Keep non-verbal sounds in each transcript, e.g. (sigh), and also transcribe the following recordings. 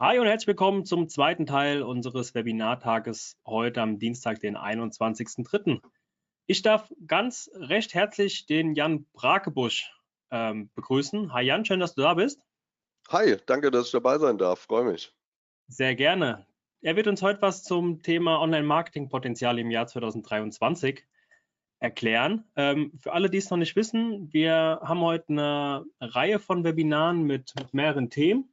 Hi und herzlich willkommen zum zweiten Teil unseres Webinartages heute am Dienstag, den 21.03. Ich darf ganz recht herzlich den Jan Brakebusch ähm, begrüßen. Hi Jan, schön, dass du da bist. Hi, danke, dass ich dabei sein darf. Freue mich. Sehr gerne. Er wird uns heute was zum Thema Online-Marketing-Potenzial im Jahr 2023 erklären. Ähm, für alle, die es noch nicht wissen, wir haben heute eine Reihe von Webinaren mit, mit mehreren Themen.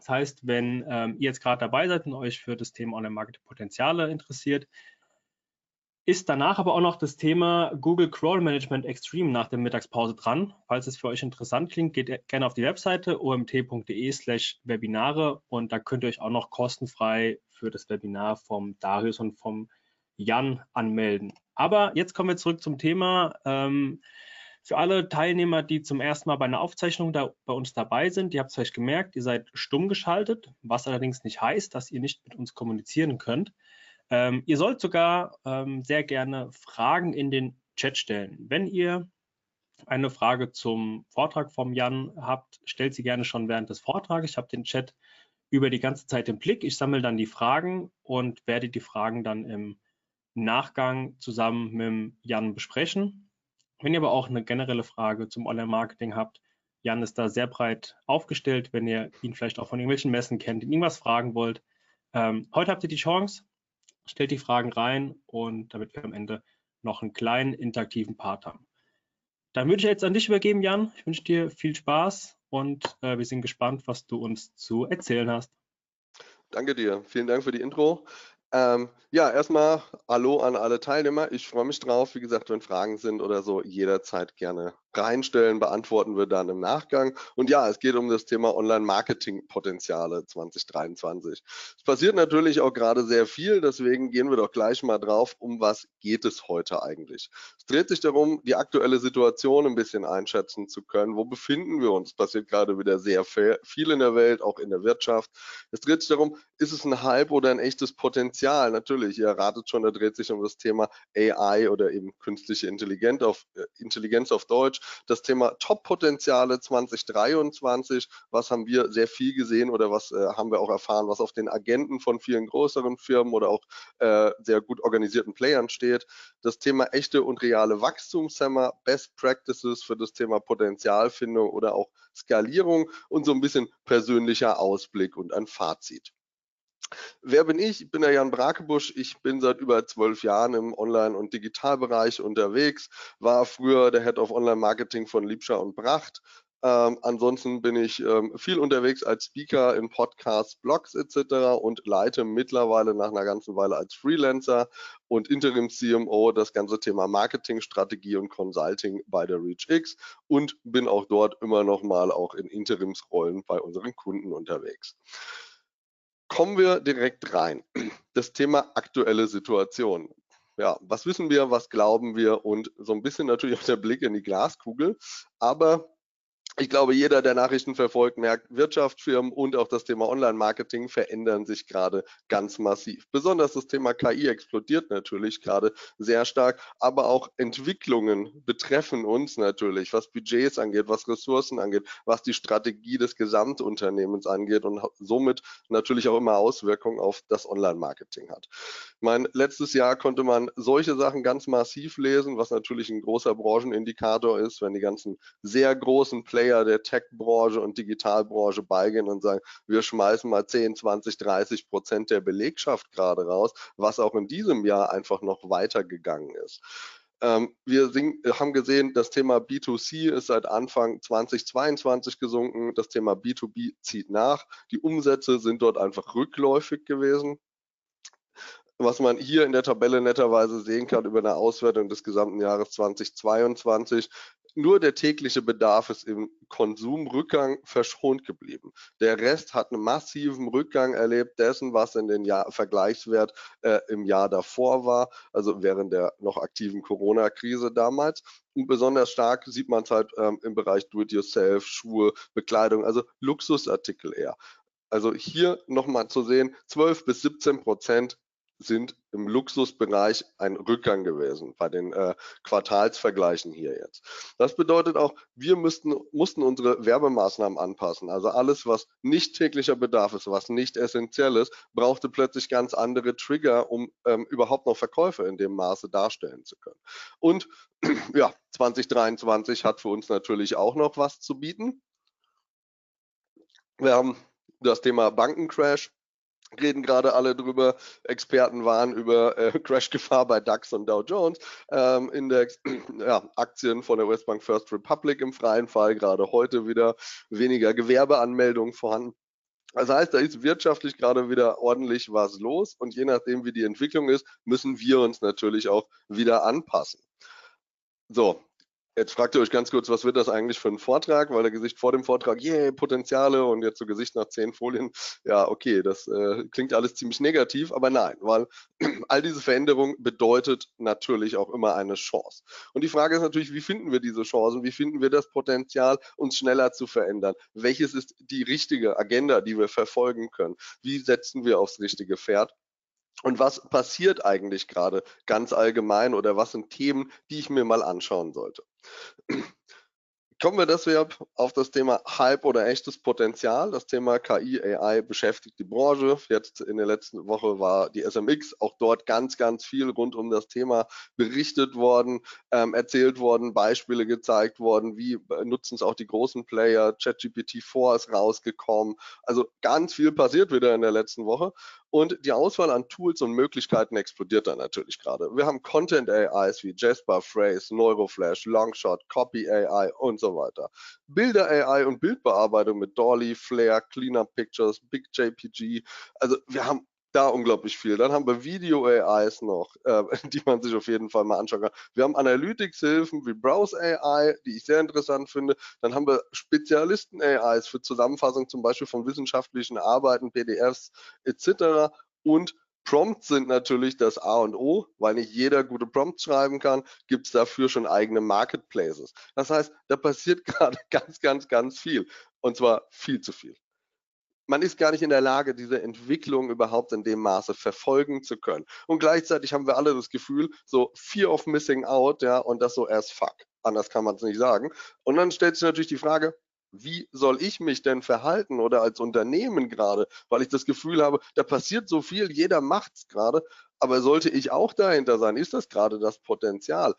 Das heißt, wenn ähm, ihr jetzt gerade dabei seid und euch für das Thema Online-Marketing-Potenziale interessiert, ist danach aber auch noch das Thema Google Crawl Management Extreme nach der Mittagspause dran. Falls es für euch interessant klingt, geht gerne auf die Webseite omt.de slash Webinare und da könnt ihr euch auch noch kostenfrei für das Webinar vom Darius und vom Jan anmelden. Aber jetzt kommen wir zurück zum Thema. Ähm, für alle Teilnehmer, die zum ersten Mal bei einer Aufzeichnung da, bei uns dabei sind, ihr habt es vielleicht gemerkt, ihr seid stumm geschaltet, was allerdings nicht heißt, dass ihr nicht mit uns kommunizieren könnt. Ähm, ihr sollt sogar ähm, sehr gerne Fragen in den Chat stellen. Wenn ihr eine Frage zum Vortrag vom Jan habt, stellt sie gerne schon während des Vortrags. Ich habe den Chat über die ganze Zeit im Blick. Ich sammle dann die Fragen und werde die Fragen dann im Nachgang zusammen mit Jan besprechen. Wenn ihr aber auch eine generelle Frage zum Online-Marketing habt, Jan ist da sehr breit aufgestellt, wenn ihr ihn vielleicht auch von irgendwelchen Messen kennt, ihn irgendwas fragen wollt. Ähm, heute habt ihr die Chance, stellt die Fragen rein und damit wir am Ende noch einen kleinen interaktiven Part haben. Dann würde ich jetzt an dich übergeben, Jan. Ich wünsche dir viel Spaß und äh, wir sind gespannt, was du uns zu erzählen hast. Danke dir. Vielen Dank für die Intro. Ähm, ja, erstmal Hallo an alle Teilnehmer. Ich freue mich drauf. Wie gesagt, wenn Fragen sind oder so, jederzeit gerne reinstellen, beantworten wir dann im Nachgang. Und ja, es geht um das Thema Online-Marketing-Potenziale 2023. Es passiert natürlich auch gerade sehr viel, deswegen gehen wir doch gleich mal drauf, um was geht es heute eigentlich. Es dreht sich darum, die aktuelle Situation ein bisschen einschätzen zu können. Wo befinden wir uns? Es passiert gerade wieder sehr viel in der Welt, auch in der Wirtschaft. Es dreht sich darum, ist es ein Hype oder ein echtes Potenzial? Natürlich, ihr erratet schon, da dreht sich um das Thema AI oder eben künstliche Intelligenz auf, äh, Intelligenz auf Deutsch das Thema Top-Potenziale 2023, was haben wir sehr viel gesehen oder was äh, haben wir auch erfahren, was auf den Agenten von vielen größeren Firmen oder auch äh, sehr gut organisierten Playern steht. Das Thema echte und reale Wachstumshemmer, Best Practices für das Thema Potenzialfindung oder auch Skalierung und so ein bisschen persönlicher Ausblick und ein Fazit. Wer bin ich? Ich bin der Jan Brakebusch. Ich bin seit über zwölf Jahren im Online- und Digitalbereich unterwegs, war früher der Head of Online-Marketing von Liebscher und Bracht. Ähm, ansonsten bin ich ähm, viel unterwegs als Speaker in Podcasts, Blogs etc. und leite mittlerweile nach einer ganzen Weile als Freelancer und Interim-CMO das ganze Thema Marketing, Strategie und Consulting bei der ReachX und bin auch dort immer noch mal auch in Interimsrollen bei unseren Kunden unterwegs. Kommen wir direkt rein. Das Thema aktuelle Situation. Ja, was wissen wir, was glauben wir und so ein bisschen natürlich auch der Blick in die Glaskugel. Aber ich glaube, jeder, der Nachrichten verfolgt, merkt, Wirtschaftsfirmen und auch das Thema Online-Marketing verändern sich gerade ganz massiv. Besonders das Thema KI explodiert natürlich gerade sehr stark, aber auch Entwicklungen betreffen uns natürlich, was Budgets angeht, was Ressourcen angeht, was die Strategie des Gesamtunternehmens angeht und somit natürlich auch immer Auswirkungen auf das Online-Marketing hat. Mein letztes Jahr konnte man solche Sachen ganz massiv lesen, was natürlich ein großer Branchenindikator ist, wenn die ganzen sehr großen Player Player der Tech-Branche und Digitalbranche beigehen und sagen, wir schmeißen mal 10, 20, 30 Prozent der Belegschaft gerade raus, was auch in diesem Jahr einfach noch weitergegangen ist. Ähm, wir haben gesehen, das Thema B2C ist seit Anfang 2022 gesunken. Das Thema B2B zieht nach. Die Umsätze sind dort einfach rückläufig gewesen was man hier in der Tabelle netterweise sehen kann über eine Auswertung des gesamten Jahres 2022, nur der tägliche Bedarf ist im Konsumrückgang verschont geblieben. Der Rest hat einen massiven Rückgang erlebt dessen, was in den Jahr Vergleichswert äh, im Jahr davor war, also während der noch aktiven Corona-Krise damals. Und besonders stark sieht man es halt ähm, im Bereich Do-it-yourself, Schuhe, Bekleidung, also Luxusartikel eher. Also hier nochmal zu sehen, 12 bis 17 Prozent sind im Luxusbereich ein Rückgang gewesen bei den äh, Quartalsvergleichen hier jetzt. Das bedeutet auch, wir müssten, mussten unsere Werbemaßnahmen anpassen. Also alles, was nicht täglicher Bedarf ist, was nicht essentiell ist, brauchte plötzlich ganz andere Trigger, um ähm, überhaupt noch Verkäufe in dem Maße darstellen zu können. Und (clears throat) ja, 2023 hat für uns natürlich auch noch was zu bieten. Wir haben das Thema Bankencrash reden gerade alle drüber. Experten waren über äh, (laughs) Crashgefahr bei DAX und Dow Jones. Ähm, Index, (clears throat) ja, Aktien von der Westbank First Republic im freien Fall, gerade heute wieder weniger Gewerbeanmeldungen vorhanden. Das heißt, da ist wirtschaftlich gerade wieder ordentlich was los und je nachdem, wie die Entwicklung ist, müssen wir uns natürlich auch wieder anpassen. So, Jetzt fragt ihr euch ganz kurz, was wird das eigentlich für ein Vortrag? Weil der Gesicht vor dem Vortrag, yeah, Potenziale und jetzt so Gesicht nach zehn Folien. Ja, okay, das äh, klingt alles ziemlich negativ, aber nein, weil (clears throat) all diese Veränderung bedeutet natürlich auch immer eine Chance. Und die Frage ist natürlich, wie finden wir diese Chancen? Wie finden wir das Potenzial, uns schneller zu verändern? Welches ist die richtige Agenda, die wir verfolgen können? Wie setzen wir aufs richtige Pferd? Und was passiert eigentlich gerade ganz allgemein oder was sind Themen, die ich mir mal anschauen sollte? Kommen wir deshalb auf das Thema Hype oder echtes Potenzial. Das Thema KI, AI beschäftigt die Branche. Jetzt in der letzten Woche war die SMX auch dort ganz, ganz viel rund um das Thema berichtet worden, ähm, erzählt worden, Beispiele gezeigt worden, wie nutzen es auch die großen Player. ChatGPT 4 ist rausgekommen. Also ganz viel passiert wieder in der letzten Woche. Und die Auswahl an Tools und Möglichkeiten explodiert dann natürlich gerade. Wir haben Content AIs wie Jasper, Phrase, Neuroflash, Longshot, Copy AI und so weiter. Bilder AI und Bildbearbeitung mit Dolly, Flare, Cleaner Pictures, Big JPG. Also wir haben da unglaublich viel. Dann haben wir Video-AIs noch, äh, (laughs) die man sich auf jeden Fall mal anschauen kann. Wir haben Analytics-Hilfen wie Browse AI, die ich sehr interessant finde. Dann haben wir Spezialisten-AIs für Zusammenfassung zum Beispiel von wissenschaftlichen Arbeiten, PDFs etc. Und Prompts sind natürlich das A und O, weil nicht jeder gute Prompts schreiben kann, gibt es dafür schon eigene Marketplaces. Das heißt, da passiert (laughs) gerade ganz, ganz, ganz viel. Und zwar viel zu viel man ist gar nicht in der Lage, diese Entwicklung überhaupt in dem Maße verfolgen zu können. Und gleichzeitig haben wir alle das Gefühl, so Fear of Missing Out, ja, und das so as fuck. Anders kann man es nicht sagen. Und dann stellt sich natürlich die Frage, wie soll ich mich denn verhalten oder als Unternehmen gerade, weil ich das Gefühl habe, da passiert so viel, jeder macht es gerade, aber sollte ich auch dahinter sein? Ist das gerade das Potenzial?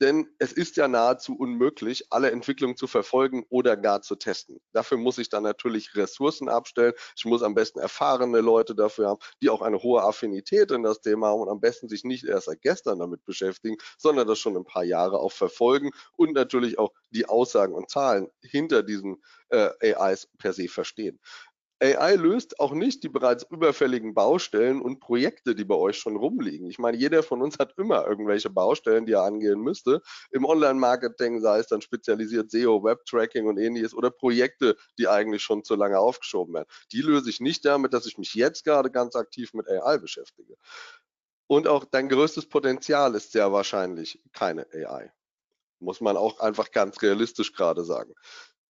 Denn es ist ja nahezu unmöglich, alle Entwicklungen zu verfolgen oder gar zu testen. Dafür muss ich dann natürlich Ressourcen abstellen. Ich muss am besten erfahrene Leute dafür haben, die auch eine hohe Affinität in das Thema haben und am besten sich nicht erst seit gestern damit beschäftigen, sondern das schon ein paar Jahre auch verfolgen und natürlich auch die Aussagen und Zahlen hinter diesen äh, AIs per se verstehen. AI löst auch nicht die bereits überfälligen Baustellen und Projekte, die bei euch schon rumliegen. Ich meine, jeder von uns hat immer irgendwelche Baustellen, die er angehen müsste. Im Online-Marketing, sei es dann spezialisiert SEO, Web-Tracking und ähnliches oder Projekte, die eigentlich schon zu lange aufgeschoben werden. Die löse ich nicht damit, dass ich mich jetzt gerade ganz aktiv mit AI beschäftige. Und auch dein größtes Potenzial ist sehr wahrscheinlich keine AI. Muss man auch einfach ganz realistisch gerade sagen.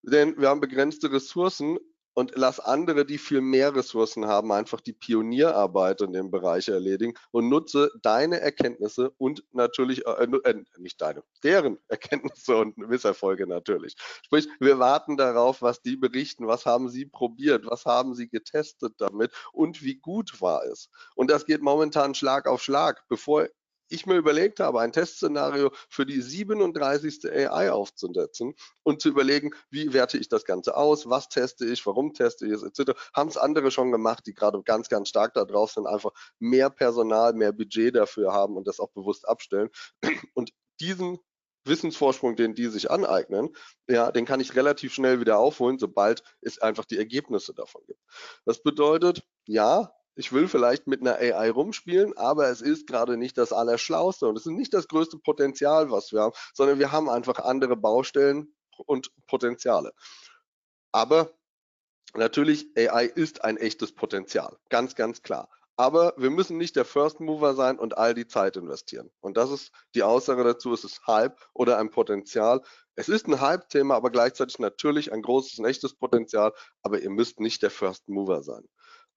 Denn wir haben begrenzte Ressourcen und lass andere, die viel mehr Ressourcen haben, einfach die Pionierarbeit in dem Bereich erledigen und nutze deine Erkenntnisse und natürlich, äh, äh, nicht deine, deren Erkenntnisse und Misserfolge natürlich. Sprich, wir warten darauf, was die berichten, was haben sie probiert, was haben sie getestet damit und wie gut war es. Und das geht momentan Schlag auf Schlag. Bevor ich mir überlegt habe, ein Testszenario für die 37. AI aufzusetzen und zu überlegen, wie werte ich das Ganze aus, was teste ich, warum teste ich es, etc. Haben es andere schon gemacht, die gerade ganz, ganz stark da drauf sind, einfach mehr Personal, mehr Budget dafür haben und das auch bewusst abstellen. Und diesen Wissensvorsprung, den die sich aneignen, ja, den kann ich relativ schnell wieder aufholen, sobald es einfach die Ergebnisse davon gibt. Das bedeutet, ja, ich will vielleicht mit einer AI rumspielen, aber es ist gerade nicht das Allerschlauste und es ist nicht das größte Potenzial, was wir haben, sondern wir haben einfach andere Baustellen und Potenziale. Aber natürlich, AI ist ein echtes Potenzial, ganz, ganz klar. Aber wir müssen nicht der First Mover sein und all die Zeit investieren. Und das ist die Aussage dazu, es ist Hype oder ein Potenzial. Es ist ein Hype-Thema, aber gleichzeitig natürlich ein großes und echtes Potenzial, aber ihr müsst nicht der First Mover sein.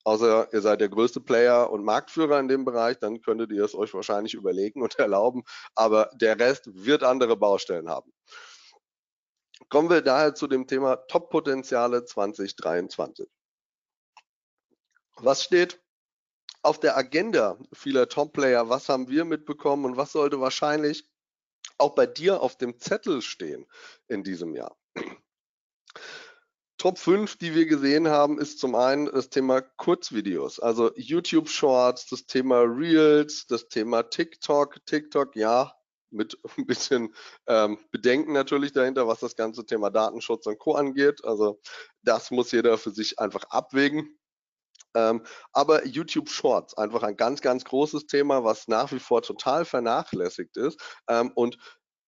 Außer ihr seid der größte Player und Marktführer in dem Bereich, dann könntet ihr es euch wahrscheinlich überlegen und (laughs) erlauben, aber der Rest wird andere Baustellen haben. Kommen wir daher zu dem Thema Top-Potenziale 2023. Was steht auf der Agenda vieler Top-Player? Was haben wir mitbekommen und was sollte wahrscheinlich auch bei dir auf dem Zettel stehen in diesem Jahr? Top 5, die wir gesehen haben, ist zum einen das Thema Kurzvideos, also YouTube Shorts, das Thema Reels, das Thema TikTok. TikTok, ja, mit (laughs) ein bisschen ähm, Bedenken natürlich dahinter, was das ganze Thema Datenschutz und Co. angeht. Also das muss jeder für sich einfach abwägen. Ähm, aber YouTube Shorts, einfach ein ganz, ganz großes Thema, was nach wie vor total vernachlässigt ist. Ähm, und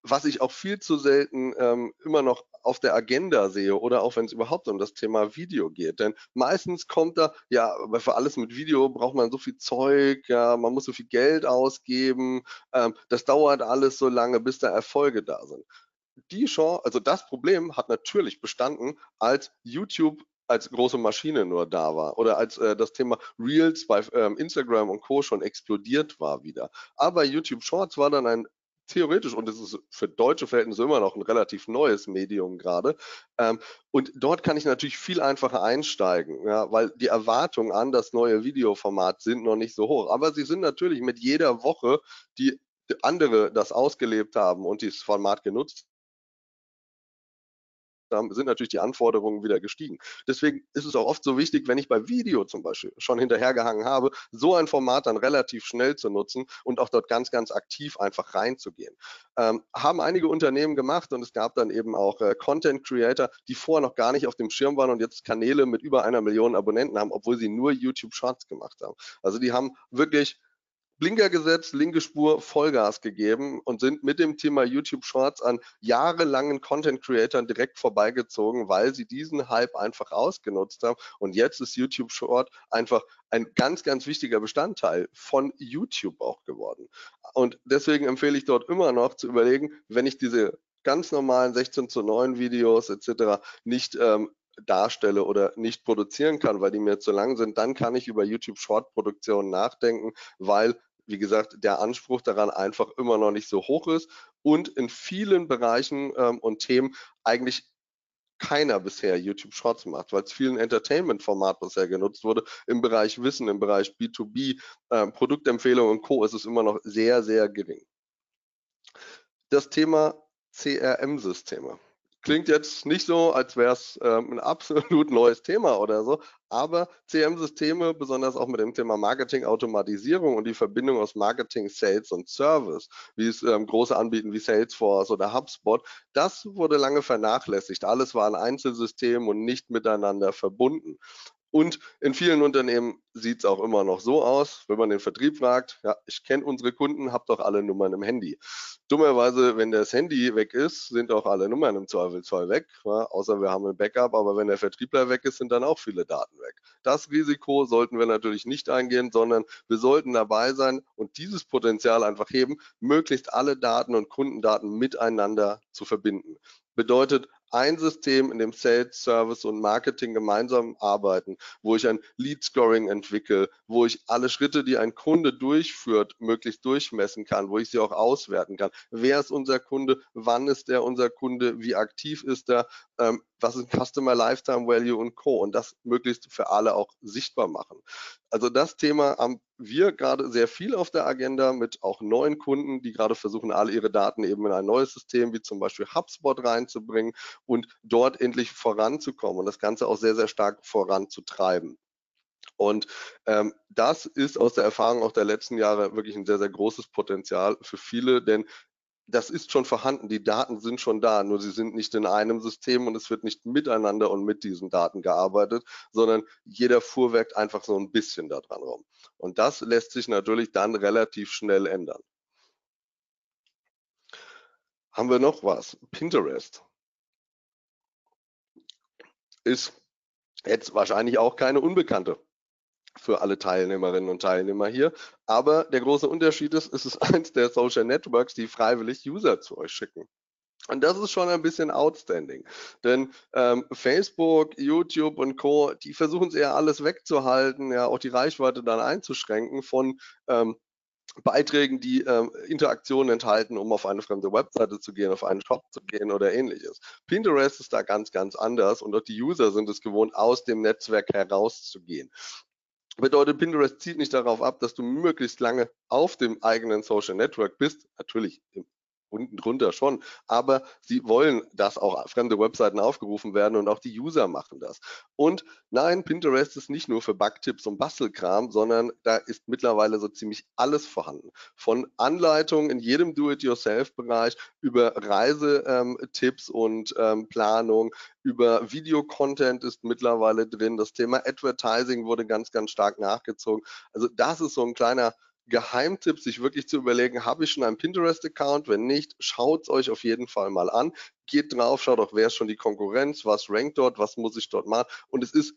was ich auch viel zu selten ähm, immer noch auf der Agenda sehe oder auch wenn es überhaupt um das Thema Video geht. Denn meistens kommt da, ja, aber für alles mit Video braucht man so viel Zeug, ja, man muss so viel Geld ausgeben, ähm, das dauert alles so lange, bis da Erfolge da sind. Die Chance, also das Problem hat natürlich bestanden, als YouTube als große Maschine nur da war oder als äh, das Thema Reels bei ähm, Instagram und Co. schon explodiert war wieder. Aber YouTube Shorts war dann ein theoretisch, und es ist für deutsche Verhältnisse immer noch ein relativ neues Medium gerade. Ähm, und dort kann ich natürlich viel einfacher einsteigen, ja, weil die Erwartungen an das neue Videoformat sind noch nicht so hoch. Aber sie sind natürlich mit jeder Woche, die andere das ausgelebt haben und dieses Format genutzt sind natürlich die Anforderungen wieder gestiegen. Deswegen ist es auch oft so wichtig, wenn ich bei Video zum Beispiel schon hinterhergehangen habe, so ein Format dann relativ schnell zu nutzen und auch dort ganz, ganz aktiv einfach reinzugehen. Ähm, haben einige Unternehmen gemacht und es gab dann eben auch äh, Content Creator, die vorher noch gar nicht auf dem Schirm waren und jetzt Kanäle mit über einer Million Abonnenten haben, obwohl sie nur YouTube Shorts gemacht haben. Also die haben wirklich Blinker gesetzt, linke Spur, Vollgas gegeben und sind mit dem Thema YouTube Shorts an jahrelangen Content Creatern direkt vorbeigezogen, weil sie diesen Hype einfach ausgenutzt haben. Und jetzt ist YouTube Short einfach ein ganz, ganz wichtiger Bestandteil von YouTube auch geworden. Und deswegen empfehle ich dort immer noch zu überlegen, wenn ich diese ganz normalen 16 zu 9 Videos etc. nicht ähm, darstelle oder nicht produzieren kann, weil die mir zu lang sind, dann kann ich über YouTube Short Produktion nachdenken, weil wie gesagt, der Anspruch daran einfach immer noch nicht so hoch ist und in vielen Bereichen ähm, und Themen eigentlich keiner bisher YouTube Shorts macht, weil es vielen Entertainment-Format bisher genutzt wurde. Im Bereich Wissen, im Bereich B2B, äh, Produktempfehlungen und Co. ist es immer noch sehr, sehr gering. Das Thema CRM-Systeme. Klingt jetzt nicht so, als wäre es ähm, ein absolut neues Thema oder so, aber CM-Systeme, besonders auch mit dem Thema Marketing-Automatisierung und die Verbindung aus Marketing, Sales und Service, wie es ähm, große Anbieten wie Salesforce oder HubSpot, das wurde lange vernachlässigt. Alles war ein Einzelsystem und nicht miteinander verbunden. Und in vielen Unternehmen sieht es auch immer noch so aus, wenn man den Vertrieb fragt, ja, ich kenne unsere Kunden, habt doch alle Nummern im Handy. Dummerweise, wenn das Handy weg ist, sind auch alle Nummern im Zweifelsfall weg, ja, außer wir haben ein Backup, aber wenn der Vertriebler weg ist, sind dann auch viele Daten weg. Das Risiko sollten wir natürlich nicht eingehen, sondern wir sollten dabei sein und dieses Potenzial einfach heben, möglichst alle Daten und Kundendaten miteinander zu verbinden. Bedeutet, ein System, in dem Sales, Service und Marketing gemeinsam arbeiten, wo ich ein Lead Scoring entwickle, wo ich alle Schritte, die ein Kunde durchführt, möglichst durchmessen kann, wo ich sie auch auswerten kann. Wer ist unser Kunde? Wann ist er unser Kunde? Wie aktiv ist er? Ähm, was ist Customer Lifetime Value und Co. Und das möglichst für alle auch sichtbar machen. Also das Thema haben wir gerade sehr viel auf der Agenda mit auch neuen Kunden, die gerade versuchen, alle ihre Daten eben in ein neues System wie zum Beispiel HubSpot reinzubringen und dort endlich voranzukommen und das Ganze auch sehr, sehr stark voranzutreiben. Und ähm, das ist aus der Erfahrung auch der letzten Jahre wirklich ein sehr, sehr großes Potenzial für viele, denn das ist schon vorhanden, die Daten sind schon da, nur sie sind nicht in einem System und es wird nicht miteinander und mit diesen Daten gearbeitet, sondern jeder fuhrwerkt einfach so ein bisschen daran rum. Und das lässt sich natürlich dann relativ schnell ändern. Haben wir noch was? Pinterest ist jetzt wahrscheinlich auch keine Unbekannte für alle Teilnehmerinnen und Teilnehmer hier. Aber der große Unterschied ist, es ist (laughs) eins der Social Networks, die freiwillig User zu euch schicken. Und das ist schon ein bisschen outstanding. Denn ähm, Facebook, YouTube und Co., die versuchen es eher alles wegzuhalten, ja, auch die Reichweite dann einzuschränken von ähm, Beiträgen, die ähm, Interaktionen enthalten, um auf eine fremde Webseite zu gehen, auf einen Shop zu gehen oder ähnliches. Pinterest ist da ganz, ganz anders und auch die User sind es gewohnt, aus dem Netzwerk herauszugehen. Bedeutet, Pinterest zielt nicht darauf ab, dass du möglichst lange auf dem eigenen Social Network bist, natürlich im unten drunter schon. Aber sie wollen, dass auch fremde Webseiten aufgerufen werden und auch die User machen das. Und nein, Pinterest ist nicht nur für Backtipps und Bastelkram, sondern da ist mittlerweile so ziemlich alles vorhanden. Von Anleitungen in jedem Do-it-yourself-Bereich über Reisetipps ähm, und ähm, Planung, über Videocontent ist mittlerweile drin. Das Thema Advertising wurde ganz, ganz stark nachgezogen. Also das ist so ein kleiner Geheimtipp, sich wirklich zu überlegen, habe ich schon einen Pinterest-Account? Wenn nicht, schaut es euch auf jeden Fall mal an. Geht drauf, schaut auch, wer ist schon die Konkurrenz, was rankt dort, was muss ich dort machen. Und es ist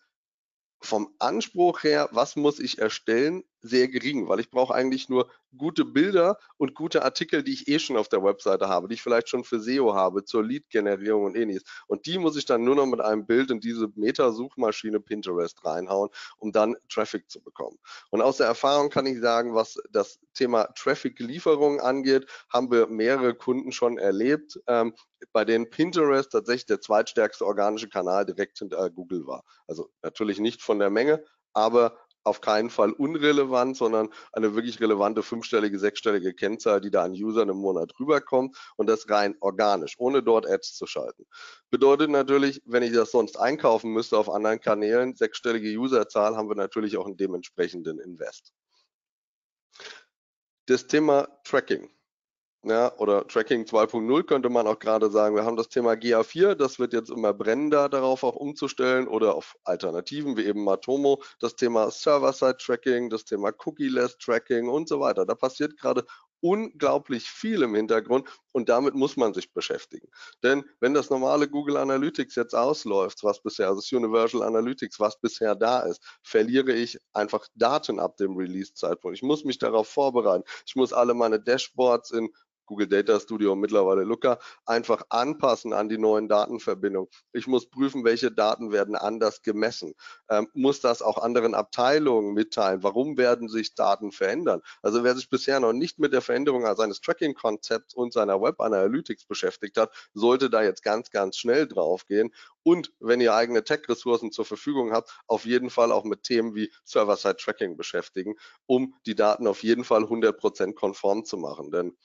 vom Anspruch her, was muss ich erstellen, sehr gering, weil ich brauche eigentlich nur gute Bilder und gute Artikel, die ich eh schon auf der Webseite habe, die ich vielleicht schon für SEO habe, zur Lead-Generierung und ähnliches. Und die muss ich dann nur noch mit einem Bild in diese Meta-Suchmaschine Pinterest reinhauen, um dann Traffic zu bekommen. Und aus der Erfahrung kann ich sagen, was das Thema Traffic-Lieferung angeht, haben wir mehrere Kunden schon erlebt, ähm, bei denen Pinterest tatsächlich der zweitstärkste organische Kanal direkt hinter Google war. Also natürlich nicht von der Menge, aber auf keinen Fall unrelevant, sondern eine wirklich relevante fünfstellige, sechsstellige Kennzahl, die da an Usern im Monat rüberkommt und das rein organisch, ohne dort Ads zu schalten. Bedeutet natürlich, wenn ich das sonst einkaufen müsste auf anderen Kanälen, sechsstellige Userzahl, haben wir natürlich auch einen dementsprechenden Invest. Das Thema Tracking ja, oder Tracking 2.0 könnte man auch gerade sagen. Wir haben das Thema GA4, das wird jetzt immer brennender darauf auch umzustellen oder auf Alternativen wie eben Matomo, das Thema Server-Side-Tracking, das Thema Cookie-less-Tracking und so weiter. Da passiert gerade unglaublich viel im Hintergrund und damit muss man sich beschäftigen. Denn wenn das normale Google Analytics jetzt ausläuft, was bisher, also das Universal Analytics, was bisher da ist, verliere ich einfach Daten ab dem Release-Zeitpunkt. Ich muss mich darauf vorbereiten. Ich muss alle meine Dashboards in Google Data Studio und mittlerweile Looker einfach anpassen an die neuen Datenverbindungen. Ich muss prüfen, welche Daten werden anders gemessen. Ähm, muss das auch anderen Abteilungen mitteilen? Warum werden sich Daten verändern? Also wer sich bisher noch nicht mit der Veränderung seines Tracking-Konzepts und seiner Web Analytics beschäftigt hat, sollte da jetzt ganz, ganz schnell drauf gehen. Und wenn ihr eigene Tech-Ressourcen zur Verfügung habt, auf jeden Fall auch mit Themen wie Server-Side-Tracking beschäftigen, um die Daten auf jeden Fall 100% konform zu machen. Denn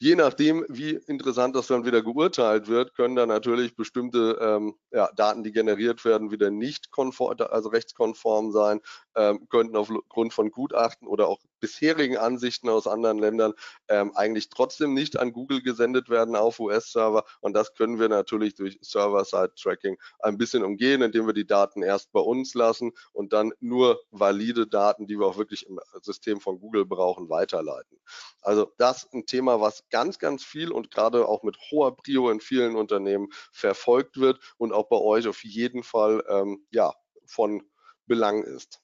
je nachdem, wie interessant das dann wieder geurteilt wird, können da natürlich bestimmte ähm, ja, Daten, die generiert werden, wieder nicht konform, also rechtskonform sein, ähm, könnten aufgrund von Gutachten oder auch bisherigen Ansichten aus anderen Ländern ähm, eigentlich trotzdem nicht an Google gesendet werden auf US-Server. Und das können wir natürlich durch Server-Side-Tracking ein bisschen umgehen, indem wir die Daten erst bei uns lassen und dann nur valide Daten, die wir auch wirklich im System von Google brauchen, weiterleiten. Also das ein Thema, was ganz, ganz viel und gerade auch mit hoher Prio in vielen Unternehmen verfolgt wird und auch bei euch auf jeden Fall ähm, ja, von Belang ist.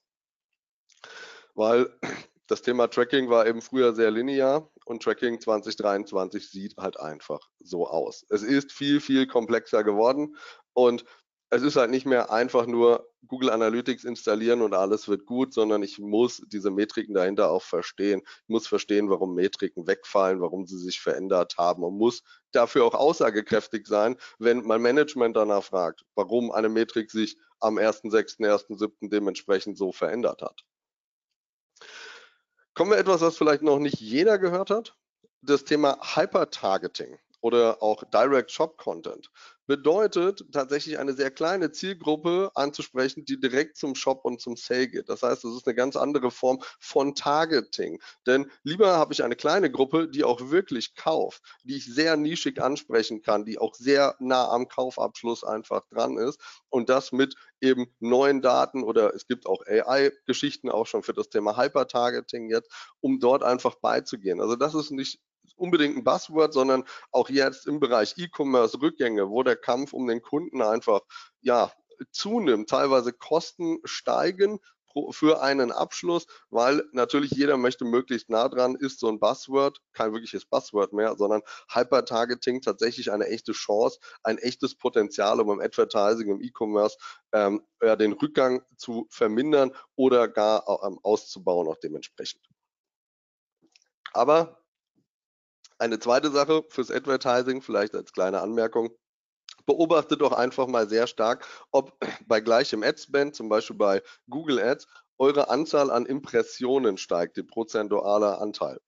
Weil das Thema Tracking war eben früher sehr linear und Tracking 2023 sieht halt einfach so aus. Es ist viel, viel komplexer geworden und es ist halt nicht mehr einfach nur Google Analytics installieren und alles wird gut, sondern ich muss diese Metriken dahinter auch verstehen. Ich muss verstehen, warum Metriken wegfallen, warum sie sich verändert haben und muss dafür auch aussagekräftig sein, wenn mein Management danach fragt, warum eine Metrik sich am 1.6., 1.7. dementsprechend so verändert hat. Kommen wir etwas, was vielleicht noch nicht jeder gehört hat. Das Thema Hyper-Targeting oder auch Direct Shop Content bedeutet tatsächlich eine sehr kleine Zielgruppe anzusprechen, die direkt zum Shop und zum Sale geht. Das heißt, es ist eine ganz andere Form von Targeting. Denn lieber habe ich eine kleine Gruppe, die auch wirklich kauft, die ich sehr nischig ansprechen kann, die auch sehr nah am Kaufabschluss einfach dran ist und das mit eben neuen Daten oder es gibt auch AI-Geschichten auch schon für das Thema Hyper-Targeting jetzt, um dort einfach beizugehen. Also das ist nicht unbedingt ein Buzzword, sondern auch jetzt im Bereich E-Commerce Rückgänge, wo der Kampf um den Kunden einfach ja zunimmt, teilweise Kosten steigen, für einen Abschluss, weil natürlich jeder möchte möglichst nah dran, ist so ein Buzzword, kein wirkliches Buzzword mehr, sondern Hyper-Targeting tatsächlich eine echte Chance, ein echtes Potenzial, um im Advertising, im E-Commerce ähm, ja, den Rückgang zu vermindern oder gar ähm, auszubauen auch dementsprechend. Aber eine zweite Sache fürs Advertising, vielleicht als kleine Anmerkung, beobachtet doch einfach mal sehr stark, ob (clears throat) bei gleichem Ad-Spend, zum Beispiel bei Google Ads, eure Anzahl an Impressionen steigt, die prozentuale Anteil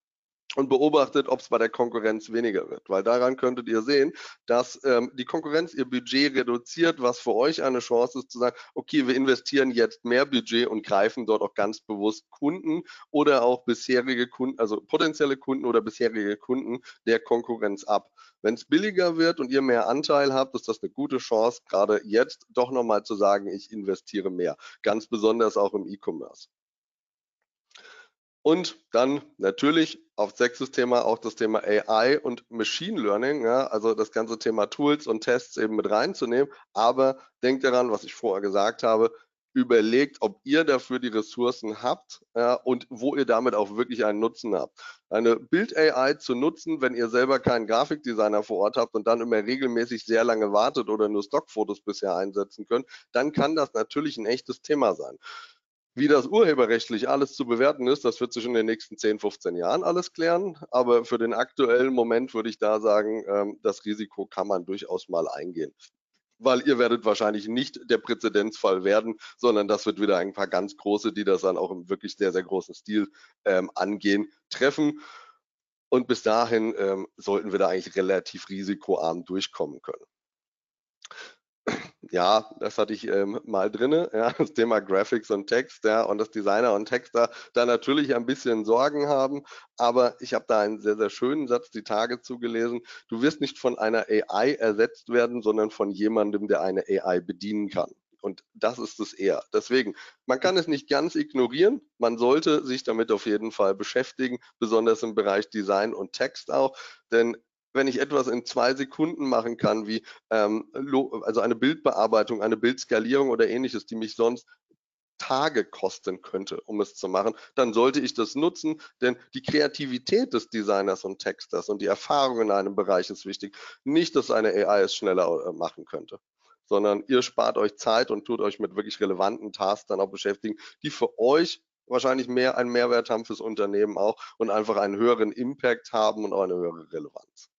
und beobachtet, ob es bei der Konkurrenz weniger wird. Weil daran könntet ihr sehen, dass ähm, die Konkurrenz ihr Budget reduziert, was für euch eine Chance ist zu sagen, okay, wir investieren jetzt mehr Budget und greifen dort auch ganz bewusst Kunden oder auch bisherige Kunden, also potenzielle Kunden oder bisherige Kunden der Konkurrenz ab. Wenn es billiger wird und ihr mehr Anteil habt, ist das eine gute Chance, gerade jetzt doch nochmal zu sagen, ich investiere mehr. Ganz besonders auch im E-Commerce. Und dann natürlich auf sechstes Thema auch das Thema AI und Machine Learning, ja, also das ganze Thema Tools und Tests eben mit reinzunehmen. Aber denkt daran, was ich vorher gesagt habe, überlegt, ob ihr dafür die Ressourcen habt ja, und wo ihr damit auch wirklich einen Nutzen habt. Eine Bild-AI zu nutzen, wenn ihr selber keinen Grafikdesigner vor Ort habt und dann immer regelmäßig sehr lange wartet oder nur Stockfotos bisher einsetzen könnt, dann kann das natürlich ein echtes Thema sein. Wie das urheberrechtlich alles zu bewerten ist, das wird sich in den nächsten 10, 15 Jahren alles klären. Aber für den aktuellen Moment würde ich da sagen, ähm, das Risiko kann man durchaus mal eingehen. Weil ihr werdet wahrscheinlich nicht der Präzedenzfall werden, sondern das wird wieder ein paar ganz große, die das dann auch im wirklich sehr, sehr großen Stil ähm, angehen, treffen. Und bis dahin ähm, sollten wir da eigentlich relativ risikoarm durchkommen können ja, das hatte ich ähm, mal drinne, ja, (laughs) das Thema Graphics und Text, ja, und dass Designer und Texter da natürlich ein bisschen Sorgen haben, aber ich habe da einen sehr, sehr schönen Satz die Tage zugelesen. Du wirst nicht von einer AI ersetzt werden, sondern von jemandem, der eine AI bedienen kann. Und das ist es eher. Deswegen, man kann es nicht ganz ignorieren. Man sollte sich damit auf jeden Fall beschäftigen, besonders im Bereich Design und Text auch. Denn wenn ich etwas in zwei Sekunden machen kann, wie ähm, also eine Bildbearbeitung, eine Bildskalierung oder ähnliches, die mich sonst Tage kosten könnte, um es zu machen, dann sollte ich das nutzen, denn die Kreativität des Designers und Texters und die Erfahrung in einem Bereich ist wichtig. Nicht, dass eine AI es schneller äh, machen könnte, sondern ihr spart euch Zeit und tut euch mit wirklich relevanten Tasks dann auch beschäftigen, die für euch wahrscheinlich mehr einen Mehrwert haben fürs Unternehmen auch und einfach einen höheren Impact haben und auch eine höhere Relevanz.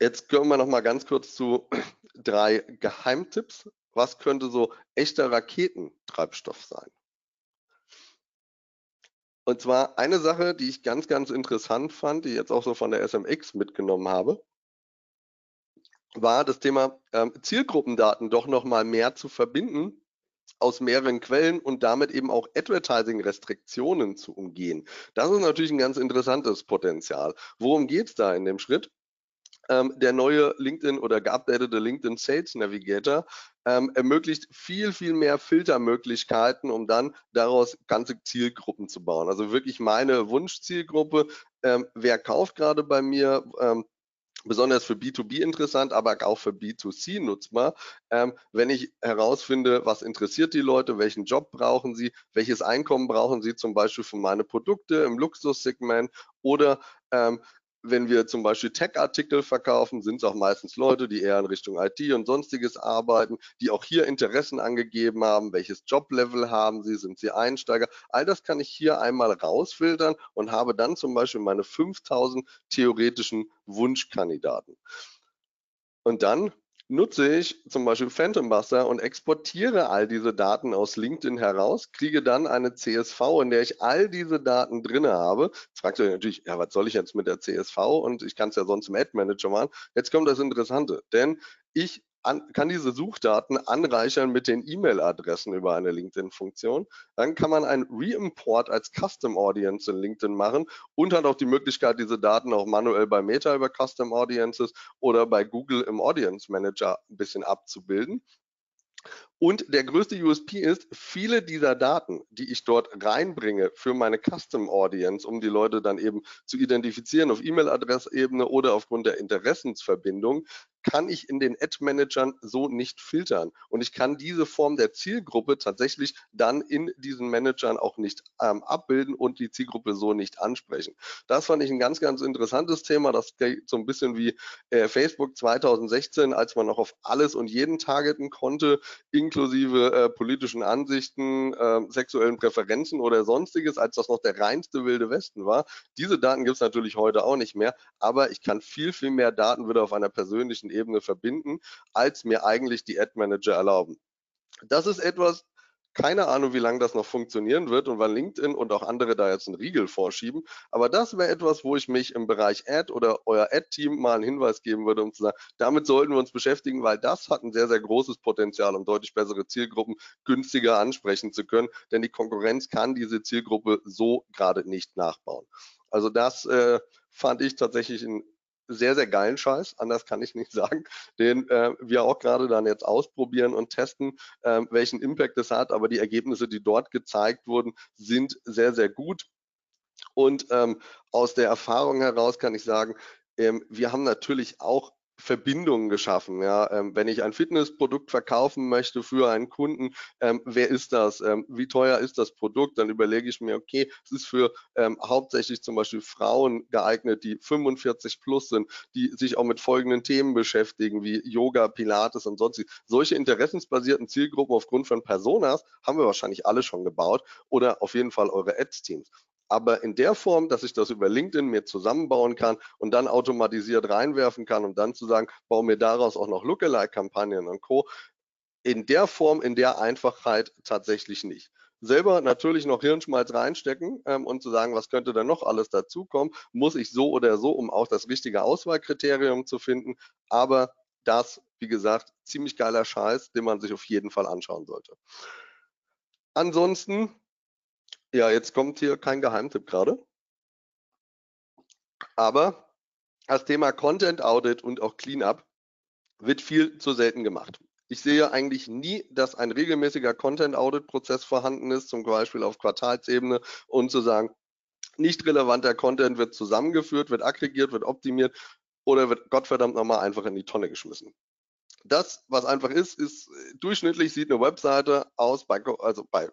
Jetzt kommen wir noch mal ganz kurz zu (clears throat) drei Geheimtipps. Was könnte so echter Raketentreibstoff sein? Und zwar eine Sache, die ich ganz, ganz interessant fand, die ich jetzt auch so von der SMX mitgenommen habe, war das Thema ähm, Zielgruppendaten doch noch mal mehr zu verbinden aus mehreren Quellen und damit eben auch Advertising-Restriktionen zu umgehen. Das ist natürlich ein ganz interessantes Potenzial. Worum geht es da in dem Schritt? Ähm, der neue LinkedIn oder geupdatete LinkedIn Sales Navigator ähm, ermöglicht viel, viel mehr Filtermöglichkeiten, um dann daraus ganze Zielgruppen zu bauen. Also wirklich meine Wunschzielgruppe, ähm, wer kauft gerade bei mir, ähm, besonders für B2B interessant, aber auch für B2C nutzbar. Ähm, wenn ich herausfinde, was interessiert die Leute, welchen Job brauchen sie, welches Einkommen brauchen sie zum Beispiel für meine Produkte im Luxussegment oder ähm, wenn wir zum Beispiel Tech-Artikel verkaufen, sind es auch meistens Leute, die eher in Richtung IT und sonstiges arbeiten, die auch hier Interessen angegeben haben, welches Joblevel haben sie, sind sie Einsteiger. All das kann ich hier einmal rausfiltern und habe dann zum Beispiel meine 5000 theoretischen Wunschkandidaten. Und dann nutze ich zum Beispiel Phantom Buster und exportiere all diese Daten aus LinkedIn heraus, kriege dann eine CSV, in der ich all diese Daten drinne habe. Jetzt fragt ihr euch natürlich, ja, was soll ich jetzt mit der CSV? Und ich kann es ja sonst im Ad Manager machen. Jetzt kommt das Interessante, denn ich an, kann diese Suchdaten anreichern mit den E-Mail-Adressen über eine LinkedIn-Funktion. Dann kann man ein Re-Import als Custom Audience in LinkedIn machen und hat auch die Möglichkeit, diese Daten auch manuell bei Meta über Custom Audiences oder bei Google im Audience Manager ein bisschen abzubilden. Und der größte USP ist, viele dieser Daten, die ich dort reinbringe für meine Custom Audience, um die Leute dann eben zu identifizieren auf E-Mail-Adressebene oder aufgrund der Interessensverbindung, kann ich in den Ad-Managern so nicht filtern. Und ich kann diese Form der Zielgruppe tatsächlich dann in diesen Managern auch nicht ähm, abbilden und die Zielgruppe so nicht ansprechen. Das fand ich ein ganz, ganz interessantes Thema. Das geht so ein bisschen wie äh, Facebook 2016, als man noch auf alles und jeden targeten konnte, inklusive äh, politischen Ansichten, äh, sexuellen Präferenzen oder sonstiges, als das noch der reinste wilde Westen war. Diese Daten gibt es natürlich heute auch nicht mehr, aber ich kann viel, viel mehr Daten wieder auf einer persönlichen Ebene verbinden, als mir eigentlich die Ad Manager erlauben. Das ist etwas, keine Ahnung, wie lange das noch funktionieren wird und wann LinkedIn und auch andere da jetzt einen Riegel vorschieben. Aber das wäre etwas, wo ich mich im Bereich Ad oder euer Ad-Team mal einen Hinweis geben würde, um zu sagen, damit sollten wir uns beschäftigen, weil das hat ein sehr, sehr großes Potenzial, um deutlich bessere Zielgruppen günstiger ansprechen zu können. Denn die Konkurrenz kann diese Zielgruppe so gerade nicht nachbauen. Also das äh, fand ich tatsächlich ein sehr, sehr geilen Scheiß, anders kann ich nicht (laughs) sagen, den äh, wir auch gerade dann jetzt ausprobieren und testen, äh, welchen Impact es hat. Aber die Ergebnisse, die dort gezeigt wurden, sind sehr, sehr gut. Und ähm, aus der Erfahrung heraus kann ich sagen, ähm, wir haben natürlich auch Verbindungen geschaffen. Ja, ähm, wenn ich ein Fitnessprodukt verkaufen möchte für einen Kunden, ähm, wer ist das? Ähm, wie teuer ist das Produkt? Dann überlege ich mir, okay, es ist für ähm, hauptsächlich zum Beispiel Frauen geeignet, die 45 plus sind, die sich auch mit folgenden Themen beschäftigen, wie Yoga, Pilates und sonst. Solche interessensbasierten Zielgruppen aufgrund von Personas haben wir wahrscheinlich alle schon gebaut oder auf jeden Fall eure Ads-Teams aber in der Form, dass ich das über LinkedIn mir zusammenbauen kann und dann automatisiert reinwerfen kann, um dann zu sagen, baue mir daraus auch noch Lookalike-Kampagnen und Co. In der Form, in der Einfachheit tatsächlich nicht. Selber natürlich noch Hirnschmalz reinstecken ähm, und zu sagen, was könnte denn noch alles dazukommen, muss ich so oder so, um auch das richtige Auswahlkriterium zu finden. Aber das, wie gesagt, ziemlich geiler Scheiß, den man sich auf jeden Fall anschauen sollte. Ansonsten ja, jetzt kommt hier kein Geheimtipp gerade. Aber das Thema Content Audit und auch Cleanup wird viel zu selten gemacht. Ich sehe eigentlich nie, dass ein regelmäßiger Content Audit Prozess vorhanden ist, zum Beispiel auf Quartalsebene und zu sagen, nicht relevanter Content wird zusammengeführt, wird aggregiert, wird optimiert oder wird Gottverdammt nochmal einfach in die Tonne geschmissen. Das, was einfach ist, ist durchschnittlich sieht eine Webseite aus, bei, also bei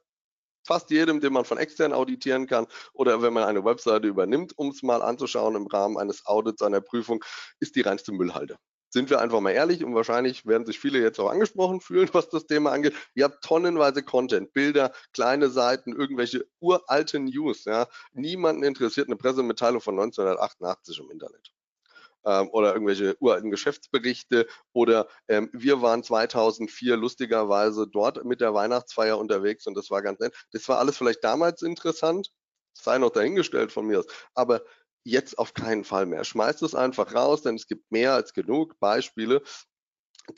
fast jedem, den man von extern auditieren kann oder wenn man eine Webseite übernimmt, um es mal anzuschauen im Rahmen eines Audits, einer Prüfung, ist die reinste Müllhalde. Sind wir einfach mal ehrlich und wahrscheinlich werden sich viele jetzt auch angesprochen fühlen, (laughs) was das Thema angeht. Ihr habt tonnenweise Content, Bilder, kleine Seiten, irgendwelche uralten News. Ja. Niemanden interessiert eine Pressemitteilung von 1988 im Internet ähm, oder irgendwelche uralten Geschäftsberichte oder ähm, wir waren 2004 lustigerweise dort mit der Weihnachtsfeier unterwegs und das war ganz nett. Das war alles vielleicht damals interessant, sei noch dahingestellt von mir aber jetzt auf keinen Fall mehr. Schmeißt es einfach raus, denn es gibt mehr als genug Beispiele,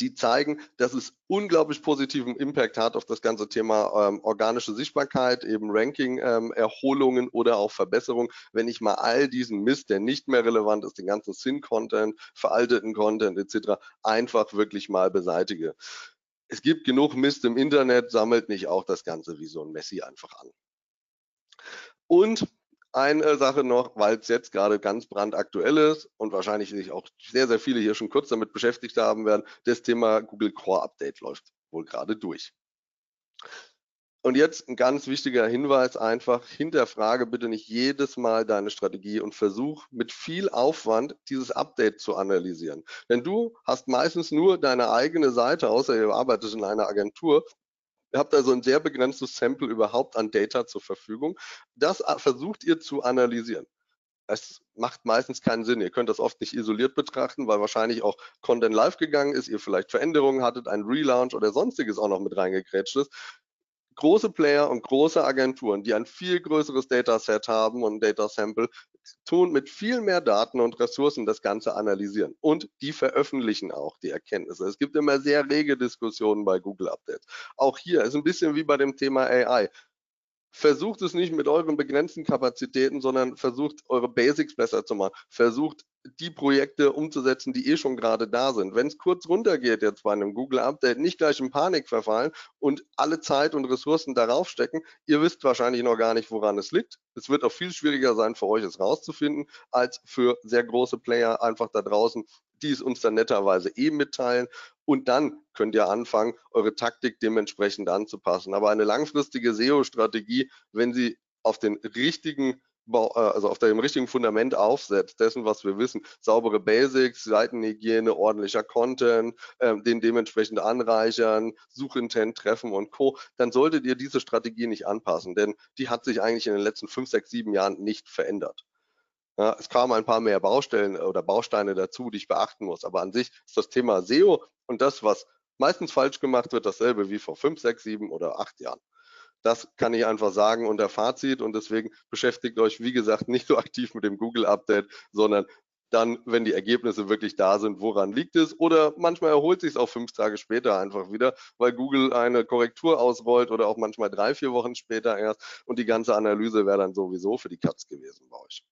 die zeigen, dass es unglaublich positiven Impact hat auf das ganze Thema ähm, organische Sichtbarkeit, eben Ranking-Erholungen ähm, oder auch Verbesserung, wenn ich mal all diesen Mist, der nicht mehr relevant ist, den ganzen Sinn-Content, veralteten Content etc., einfach wirklich mal beseitige. Es gibt genug Mist im Internet, sammelt nicht auch das Ganze wie so ein Messi einfach an. Und eine Sache noch, weil es jetzt gerade ganz brandaktuell ist und wahrscheinlich sich auch sehr, sehr viele hier schon kurz damit beschäftigt haben werden, das Thema Google Core Update läuft wohl gerade durch. Und jetzt ein ganz wichtiger Hinweis einfach, hinterfrage bitte nicht jedes Mal deine Strategie und versuch mit viel Aufwand dieses Update zu analysieren. Denn du hast meistens nur deine eigene Seite, außer ihr arbeitet in einer Agentur, habt also ein sehr begrenztes Sample überhaupt an Data zur Verfügung. Das versucht ihr zu analysieren. Es macht meistens keinen Sinn. Ihr könnt das oft nicht isoliert betrachten, weil wahrscheinlich auch Content live gegangen ist, ihr vielleicht Veränderungen hattet, ein Relaunch oder sonstiges auch noch mit reingekrätscht ist große Player und große Agenturen, die ein viel größeres Dataset haben und ein Data Sample, tun mit viel mehr Daten und Ressourcen das Ganze analysieren. Und die veröffentlichen auch die Erkenntnisse. Es gibt immer sehr rege Diskussionen bei Google Updates. Auch hier ist ein bisschen wie bei dem Thema AI. Versucht es nicht mit euren begrenzten Kapazitäten, sondern versucht eure Basics besser zu machen. Versucht die Projekte umzusetzen, die eh schon gerade da sind. Wenn es kurz runtergeht jetzt bei einem Google Update, nicht gleich in Panik verfallen und alle Zeit und Ressourcen darauf stecken. Ihr wisst wahrscheinlich noch gar nicht, woran es liegt. Es wird auch viel schwieriger sein für euch, es rauszufinden, als für sehr große Player einfach da draußen, die es uns dann netterweise eh mitteilen. Und dann könnt ihr anfangen, eure Taktik dementsprechend anzupassen. Aber eine langfristige SEO-Strategie, wenn sie auf den richtigen äh, also auf dem richtigen Fundament aufsetzt, dessen, was wir wissen, saubere Basics, Seitenhygiene, ordentlicher Content, äh, den dementsprechend anreichern, Suchintent treffen und Co., dann solltet ihr diese Strategie nicht anpassen, denn die hat sich eigentlich in den letzten fünf, sechs, sieben Jahren nicht verändert. Ja, es kamen ein paar mehr Baustellen oder Bausteine dazu, die ich beachten muss. Aber an sich ist das Thema SEO und das, was meistens falsch gemacht wird, dasselbe wie vor fünf, sechs, sieben oder acht Jahren. Das kann ich einfach sagen unter Fazit und deswegen beschäftigt euch, wie gesagt, nicht so aktiv mit dem Google-Update, sondern dann, wenn die Ergebnisse wirklich da sind, woran liegt es? Oder manchmal erholt sich es auch fünf Tage später einfach wieder, weil Google eine Korrektur ausrollt oder auch manchmal drei, vier Wochen später erst und die ganze Analyse wäre dann sowieso für die Katz gewesen bei euch.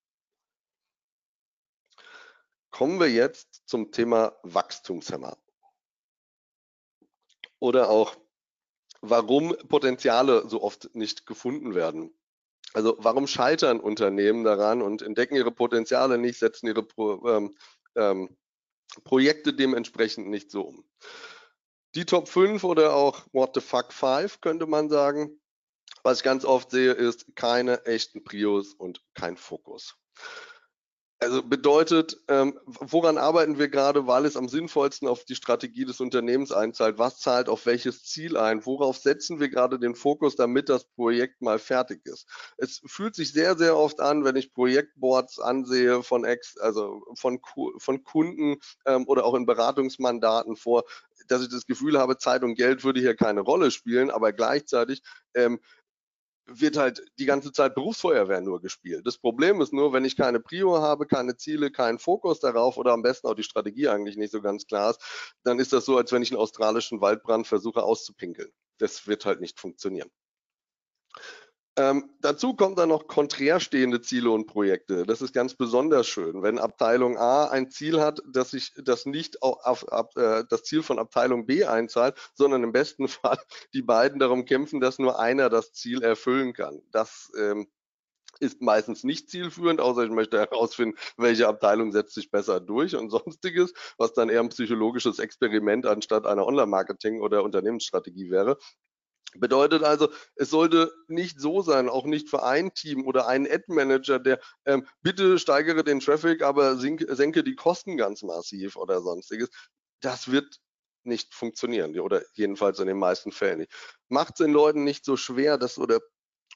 Kommen wir jetzt zum Thema Wachstumshemmer. Oder auch warum Potenziale so oft nicht gefunden werden. Also warum scheitern Unternehmen daran und entdecken ihre Potenziale nicht, setzen ihre Pro, ähm, ähm, Projekte dementsprechend nicht so um. Die Top 5 oder auch What the fuck 5 könnte man sagen. Was ich ganz oft sehe, ist keine echten Prios und kein Fokus. Also bedeutet, ähm, woran arbeiten wir gerade, weil es am sinnvollsten auf die Strategie des Unternehmens einzahlt? Was zahlt auf welches Ziel ein? Worauf setzen wir gerade den Fokus, damit das Projekt mal fertig ist? Es fühlt sich sehr, sehr oft an, wenn ich Projektboards ansehe von Ex, also von, von Kunden ähm, oder auch in Beratungsmandaten vor, dass ich das Gefühl habe, Zeit und Geld würde hier keine Rolle spielen, aber gleichzeitig ähm, wird halt die ganze Zeit Berufsfeuerwehr nur gespielt. Das Problem ist nur, wenn ich keine Prio habe, keine Ziele, keinen Fokus darauf oder am besten auch die Strategie eigentlich nicht so ganz klar ist, dann ist das so, als wenn ich einen australischen Waldbrand versuche auszupinkeln. Das wird halt nicht funktionieren. Ähm, dazu kommt dann noch konträr stehende Ziele und Projekte. Das ist ganz besonders schön, wenn Abteilung A ein Ziel hat, dass sich das nicht auf, auf äh, das Ziel von Abteilung B einzahlt, sondern im besten (laughs) Fall die beiden darum kämpfen, dass nur einer das Ziel erfüllen kann. Das ähm, ist meistens nicht zielführend, außer ich möchte herausfinden, welche Abteilung setzt sich besser durch und (laughs) sonstiges, was dann eher ein psychologisches Experiment anstatt einer Online-Marketing- oder Unternehmensstrategie wäre. Bedeutet also, es sollte nicht so sein, auch nicht für ein Team oder einen Ad-Manager, der ähm, bitte steigere den Traffic, aber senke, senke die Kosten ganz massiv oder sonstiges. Das wird nicht funktionieren oder jedenfalls in den meisten Fällen nicht. Macht es den Leuten nicht so schwer, dass oder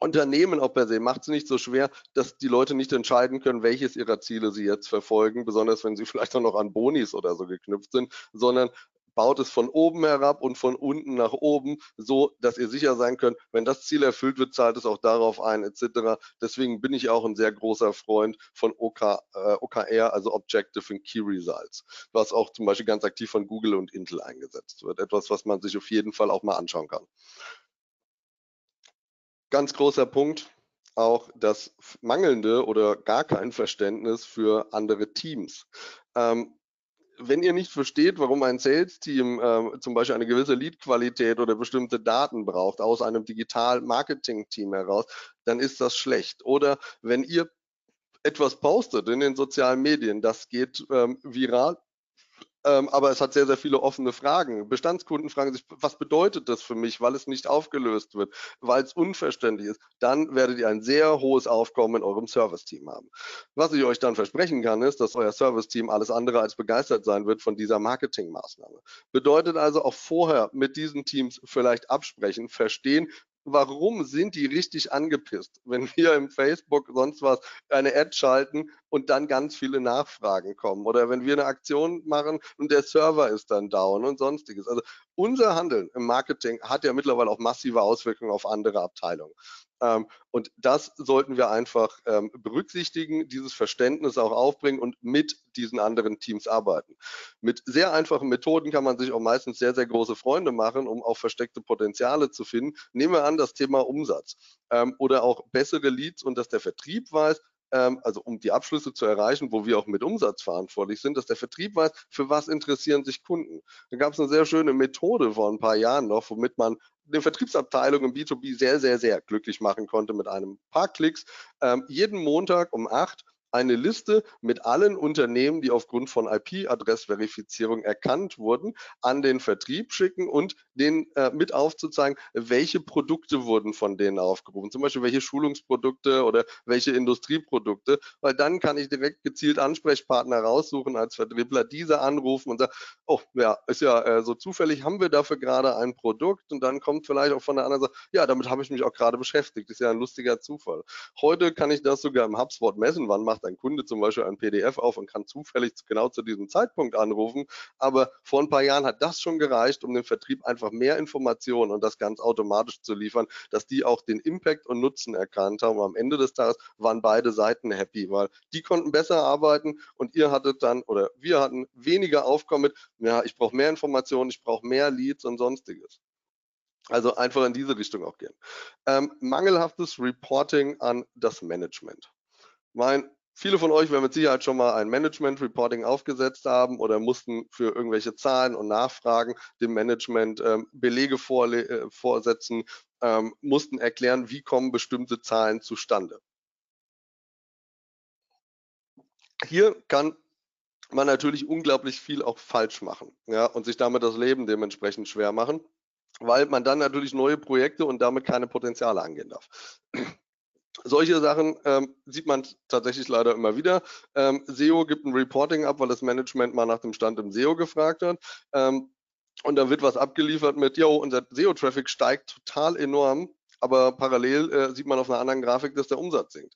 Unternehmen auch per se macht es nicht so schwer, dass die Leute nicht entscheiden können, welches ihrer Ziele sie jetzt verfolgen, besonders wenn sie (laughs) vielleicht auch noch an Bonis oder so geknüpft sind, sondern baut es von oben herab und von unten nach oben, so dass ihr sicher sein könnt, wenn das Ziel erfüllt wird, zahlt es auch darauf ein, etc. Deswegen bin ich auch ein sehr großer Freund von OK, äh, OKR, also Objective and Key Results, was auch zum Beispiel ganz aktiv von Google und Intel eingesetzt wird. Etwas, was man sich auf jeden Fall auch mal anschauen kann. Ganz großer Punkt, auch das mangelnde oder gar kein Verständnis für andere Teams. Ähm, wenn ihr nicht versteht, warum ein Sales-Team äh, zum Beispiel eine gewisse Lead-Qualität oder bestimmte Daten braucht aus einem Digital-Marketing-Team heraus, dann ist das schlecht. Oder wenn ihr etwas postet in den sozialen Medien, das geht ähm, viral, aber es hat sehr, sehr viele offene Fragen. Bestandskunden fragen sich, was bedeutet das für mich, weil es nicht aufgelöst wird, weil es unverständlich ist. Dann werdet ihr ein sehr hohes Aufkommen in eurem Service-Team haben. Was ich euch dann versprechen kann, ist, dass euer Service-Team alles andere als begeistert sein wird von dieser Marketingmaßnahme. Bedeutet also auch vorher mit diesen Teams vielleicht absprechen, verstehen, warum sind die richtig angepisst, wenn wir im Facebook sonst was eine Ad schalten und dann ganz viele Nachfragen kommen oder wenn wir eine Aktion machen und der Server ist dann down und sonstiges. Also unser Handeln im Marketing hat ja mittlerweile auch massive Auswirkungen auf andere Abteilungen. Ähm, und das sollten wir einfach ähm, berücksichtigen, dieses Verständnis auch aufbringen und mit diesen anderen Teams arbeiten. Mit sehr einfachen Methoden kann man sich auch meistens sehr, sehr große Freunde machen, um auch versteckte Potenziale zu finden. Nehmen wir an, das Thema Umsatz ähm, oder auch bessere Leads und dass der Vertrieb weiß, also um die Abschlüsse zu erreichen, wo wir auch mit Umsatz verantwortlich sind, dass der Vertrieb weiß, für was interessieren sich Kunden. Da gab es eine sehr schöne Methode vor ein paar Jahren noch, womit man eine Vertriebsabteilung im B2B sehr, sehr, sehr glücklich machen konnte mit einem paar Klicks. Ähm, jeden Montag um acht eine Liste mit allen Unternehmen, die aufgrund von IP-Adressverifizierung erkannt wurden, an den Vertrieb schicken und den äh, mit aufzuzeigen, welche Produkte wurden von denen aufgerufen. Zum Beispiel welche Schulungsprodukte oder welche Industrieprodukte, weil dann kann ich direkt gezielt Ansprechpartner raussuchen als Vertriebler, diese anrufen und sagen, oh ja, ist ja äh, so zufällig, haben wir dafür gerade ein Produkt und dann kommt vielleicht auch von der anderen Seite, ja, damit habe ich mich auch gerade beschäftigt. ist ja ein lustiger Zufall. Heute kann ich das sogar im HubSpot messen. Wann macht ein Kunde zum Beispiel ein PDF auf und kann zufällig genau zu diesem Zeitpunkt anrufen. Aber vor ein paar Jahren hat das schon gereicht, um dem Vertrieb einfach mehr Informationen und das ganz automatisch zu liefern, dass die auch den Impact und Nutzen erkannt haben. Und am Ende des Tages waren beide Seiten happy, weil die konnten besser arbeiten und ihr hattet dann oder wir hatten weniger Aufkommen mit, ja, ich brauche mehr Informationen, ich brauche mehr Leads und sonstiges. Also einfach in diese Richtung auch gehen. Ähm, mangelhaftes Reporting an das Management. Mein Viele von euch werden mit Sicherheit schon mal ein Management Reporting aufgesetzt haben oder mussten für irgendwelche Zahlen und Nachfragen dem Management ähm, Belege äh, vorsetzen, ähm, mussten erklären, wie kommen bestimmte Zahlen zustande. Hier kann man natürlich unglaublich viel auch falsch machen ja, und sich damit das Leben dementsprechend schwer machen, weil man dann natürlich neue Projekte und damit keine Potenziale angehen darf. Solche Sachen ähm, sieht man tatsächlich leider immer wieder. Ähm, SEO gibt ein Reporting ab, weil das Management mal nach dem Stand im SEO gefragt hat. Ähm, und dann wird was abgeliefert mit, yo, unser SEO-Traffic steigt total enorm, aber parallel äh, sieht man auf einer anderen Grafik, dass der Umsatz sinkt.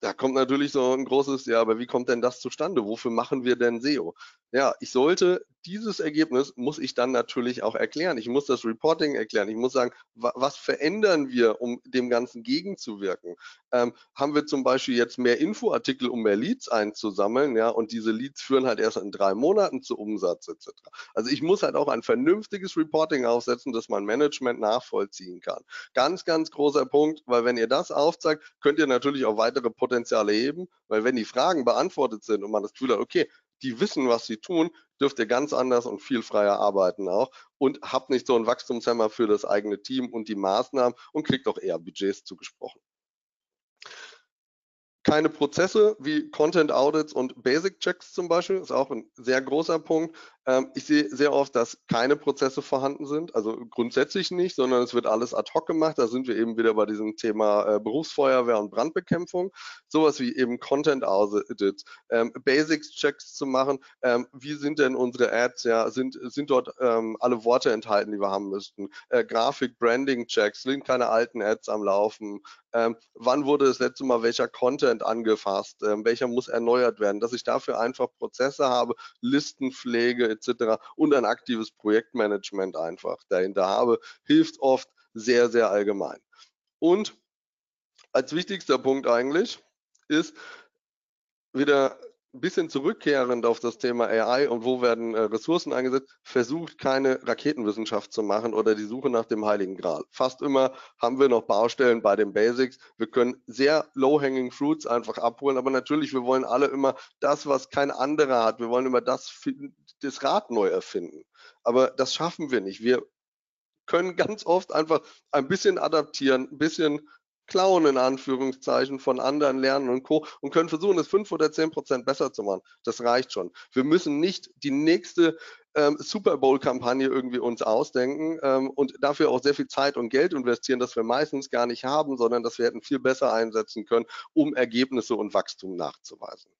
Da kommt natürlich so ein großes, ja, aber wie kommt denn das zustande? Wofür machen wir denn SEO? Ja, ich sollte dieses Ergebnis muss ich dann natürlich auch erklären. Ich muss das Reporting erklären. Ich muss sagen, wa was verändern wir, um dem Ganzen gegenzuwirken? Ähm, haben wir zum Beispiel jetzt mehr Infoartikel, um mehr Leads einzusammeln, ja, und diese Leads führen halt erst in drei Monaten zu Umsatz etc. Also ich muss halt auch ein vernünftiges Reporting aufsetzen, das mein Management nachvollziehen kann. Ganz, ganz großer Punkt, weil wenn ihr das aufzeigt, könnt ihr natürlich auch weitere Potenziale heben, weil wenn die Fragen beantwortet sind und man das Gefühl hat, okay, die wissen, was sie tun, dürft ihr ganz anders und viel freier arbeiten auch und habt nicht so einen Wachstumshemmer für das eigene Team und die Maßnahmen und kriegt auch eher Budgets zugesprochen keine Prozesse wie Content Audits und Basic Checks zum Beispiel, ist auch ein sehr großer Punkt. Ähm, ich sehe sehr oft, dass keine Prozesse vorhanden sind, also grundsätzlich nicht, sondern es wird alles ad hoc gemacht. Da sind wir eben wieder bei diesem Thema äh, Berufsfeuerwehr und Brandbekämpfung. Sowas wie eben Content Audits, ähm, Basics Checks zu machen. Ähm, wie sind denn unsere Ads? Ja, sind, sind dort alle Worte enthalten, die wir haben müssten? Äh, Grafik, Branding Checks, sind keine alten Ads am Laufen? ähm, wann wurde das letzte Mal welcher Content angefasst, ähm, welcher muss erneuert werden, dass ich dafür einfach Prozesse habe, Listenpflege etc. und ein aktives Projektmanagement einfach dahinter habe, hilft oft sehr, sehr allgemein. Und als wichtigster Punkt eigentlich ist wieder ein bisschen zurückkehrend auf das Thema AI und wo werden äh, Ressourcen eingesetzt, versucht keine Raketenwissenschaft zu machen oder die Suche nach dem Heiligen Gral. Fast immer haben wir noch Baustellen bei den Basics. Wir können sehr low-hanging fruits einfach abholen, aber natürlich, wir wollen alle immer das, was kein anderer hat. Wir wollen immer das, das Rad neu erfinden. Aber das schaffen wir nicht. Wir können ganz oft einfach ein bisschen adaptieren, ein bisschen klauen in Anführungszeichen von anderen lernen und Co. und können versuchen, es fünf oder zehn Prozent besser zu machen. Das reicht schon. Wir müssen nicht die nächste ähm, Super Bowl-Kampagne irgendwie uns ausdenken ähm, und dafür auch sehr viel Zeit und Geld investieren, das wir meistens gar nicht haben, sondern das wir hätten viel besser einsetzen können, um Ergebnisse und Wachstum nachzuweisen.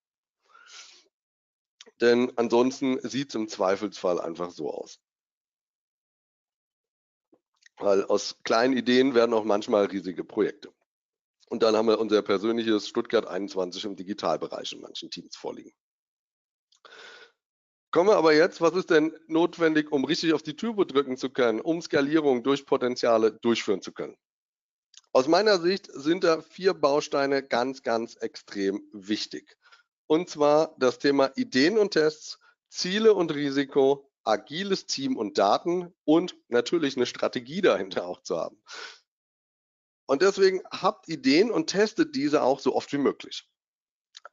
Denn ansonsten sieht es im Zweifelsfall einfach so aus. Weil aus kleinen Ideen werden auch manchmal riesige Projekte. Und dann haben wir unser persönliches Stuttgart 21 im Digitalbereich in manchen Teams vorliegen. Kommen wir aber jetzt, was ist denn notwendig, um richtig auf die Turbo drücken zu können, um Skalierung durch Potenziale durchführen zu können? Aus meiner Sicht sind da vier Bausteine ganz, ganz extrem wichtig. Und zwar das Thema Ideen und Tests, Ziele und Risiko, agiles Team und Daten und natürlich eine Strategie dahinter auch zu haben. Und deswegen habt Ideen und testet diese auch so oft wie möglich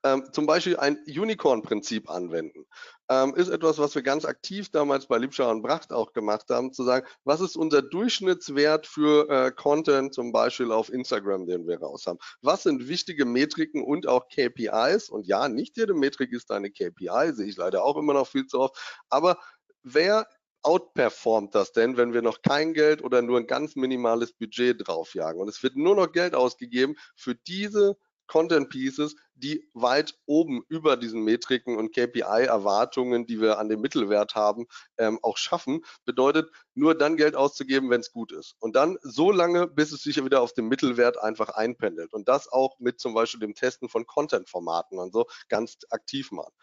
ähm, zum Beispiel ein Unicorn-Prinzip anwenden. Ähm, ist etwas, was wir ganz aktiv damals bei Liebschau und Bracht auch gemacht haben, zu sagen, was ist unser Durchschnittswert für äh, Content zum Beispiel auf Instagram, den wir raus haben? Was sind wichtige Metriken und auch KPIs? Und ja, nicht jede Metrik ist eine KPI, sehe ich leider auch immer noch viel zu oft. Aber wer outperformt das denn, wenn wir noch kein Geld oder nur ein ganz minimales Budget draufjagen? Und es wird nur noch Geld ausgegeben für diese Content Pieces, die weit oben über diesen Metriken und KPI-Erwartungen, die wir an dem Mittelwert haben, ähm, auch schaffen, bedeutet nur dann Geld auszugeben, wenn es gut ist. Und dann so lange, bis es sich wieder auf dem Mittelwert einfach einpendelt. Und das auch mit zum Beispiel dem Testen von Content-Formaten und so ganz aktiv machen.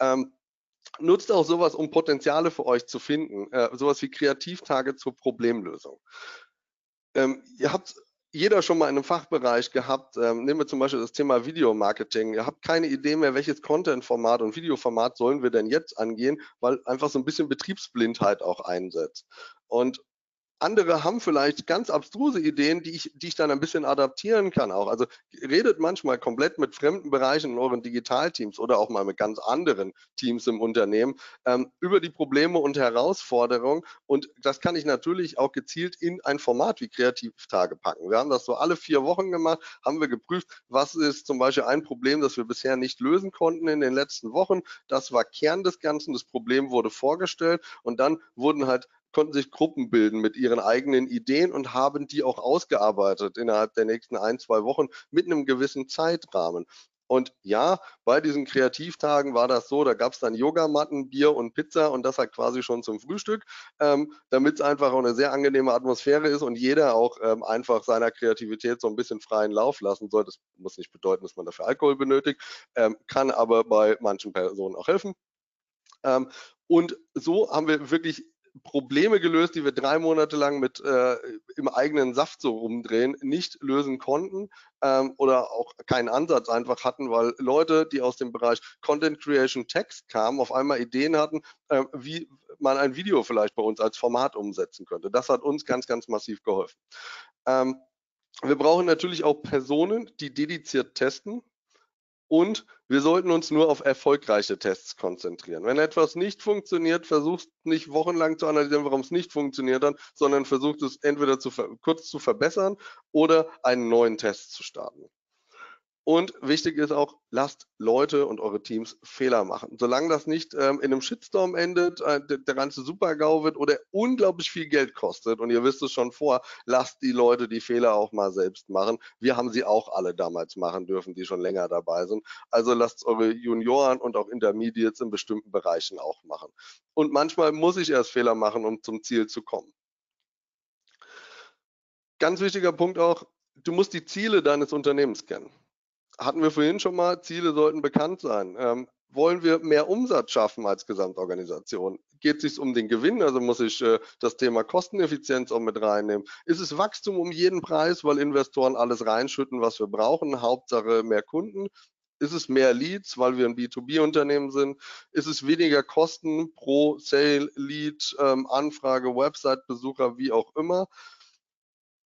Ähm, nutzt auch sowas, um Potenziale für euch zu finden. Äh, sowas wie Kreativtage zur Problemlösung. Ähm, ihr habt jeder schon mal in einem Fachbereich gehabt. Ähm, nehmen wir zum Beispiel das Thema Videomarketing. Ihr habt keine Idee mehr, welches Content-Format und Videoformat sollen wir denn jetzt angehen, weil einfach so ein bisschen Betriebsblindheit auch einsetzt. Und andere haben vielleicht ganz abstruse Ideen, die ich, die ich dann ein bisschen adaptieren kann auch. Also redet manchmal komplett mit fremden Bereichen in euren Digitalteams oder auch mal mit ganz anderen Teams im Unternehmen ähm, über die Probleme und Herausforderungen. Und das kann ich natürlich auch gezielt in ein Format wie Kreativtage packen. Wir haben das so alle vier Wochen gemacht, haben wir geprüft, was ist zum Beispiel ein Problem, das wir bisher nicht lösen konnten in den letzten Wochen. Das war Kern des Ganzen. Das Problem wurde vorgestellt und dann wurden halt konnten sich Gruppen bilden mit ihren eigenen Ideen und haben die auch ausgearbeitet innerhalb der nächsten ein, zwei Wochen mit einem gewissen Zeitrahmen. Und ja, bei diesen Kreativtagen war das so, da gab es dann Yogamatten, Bier und Pizza und das halt quasi schon zum Frühstück, ähm, damit es einfach auch eine sehr angenehme Atmosphäre ist und jeder auch ähm, einfach seiner Kreativität so ein bisschen freien Lauf lassen soll. Das muss nicht bedeuten, dass man dafür Alkohol benötigt, ähm, kann aber bei manchen Personen auch helfen. Ähm, und so haben wir wirklich Probleme gelöst, die wir drei Monate lang mit äh, im eigenen Saft so rumdrehen, nicht lösen konnten ähm, oder auch keinen Ansatz einfach hatten, weil Leute, die aus dem Bereich Content Creation Text kamen, auf einmal Ideen hatten, äh, wie man ein Video vielleicht bei uns als Format umsetzen könnte. Das hat uns ganz, ganz massiv geholfen. Ähm, wir brauchen natürlich auch Personen, die dediziert testen. Und wir sollten uns nur auf erfolgreiche Tests konzentrieren. Wenn etwas nicht funktioniert, versucht nicht wochenlang zu analysieren, warum es nicht funktioniert hat, sondern versucht es entweder zu kurz zu verbessern oder einen neuen Test zu starten. Und wichtig ist auch, lasst Leute und eure Teams Fehler machen. Solange das nicht ähm, in einem Shitstorm endet, äh, der, der, ganze Super-GAU wird oder unglaublich viel Geld kostet und ihr wisst es schon vor, lasst die Leute die Fehler auch mal selbst machen. Wir haben sie auch alle damals machen dürfen, die schon länger dabei sind. Also lasst eure Junioren und auch Intermediates in bestimmten Bereichen auch machen. Und manchmal muss ich erst Fehler machen, um zum Ziel zu kommen. Ganz wichtiger Punkt auch, du musst die Ziele deines Unternehmens kennen hatten wir vorhin schon mal, Ziele sollten bekannt sein. Ähm, wollen wir mehr Umsatz schaffen als Gesamtorganisation? Geht es sich um den Gewinn? Also muss ich äh, das Thema Kosteneffizienz auch mit reinnehmen? Ist es Wachstum um jeden Preis, weil Investoren alles reinschütten, was wir brauchen? Hauptsache mehr Kunden? Ist es mehr Leads, weil wir ein B2B-Unternehmen sind? Ist es weniger Kosten pro Sale, Lead, ähm, Anfrage, Website-Besucher, wie auch immer?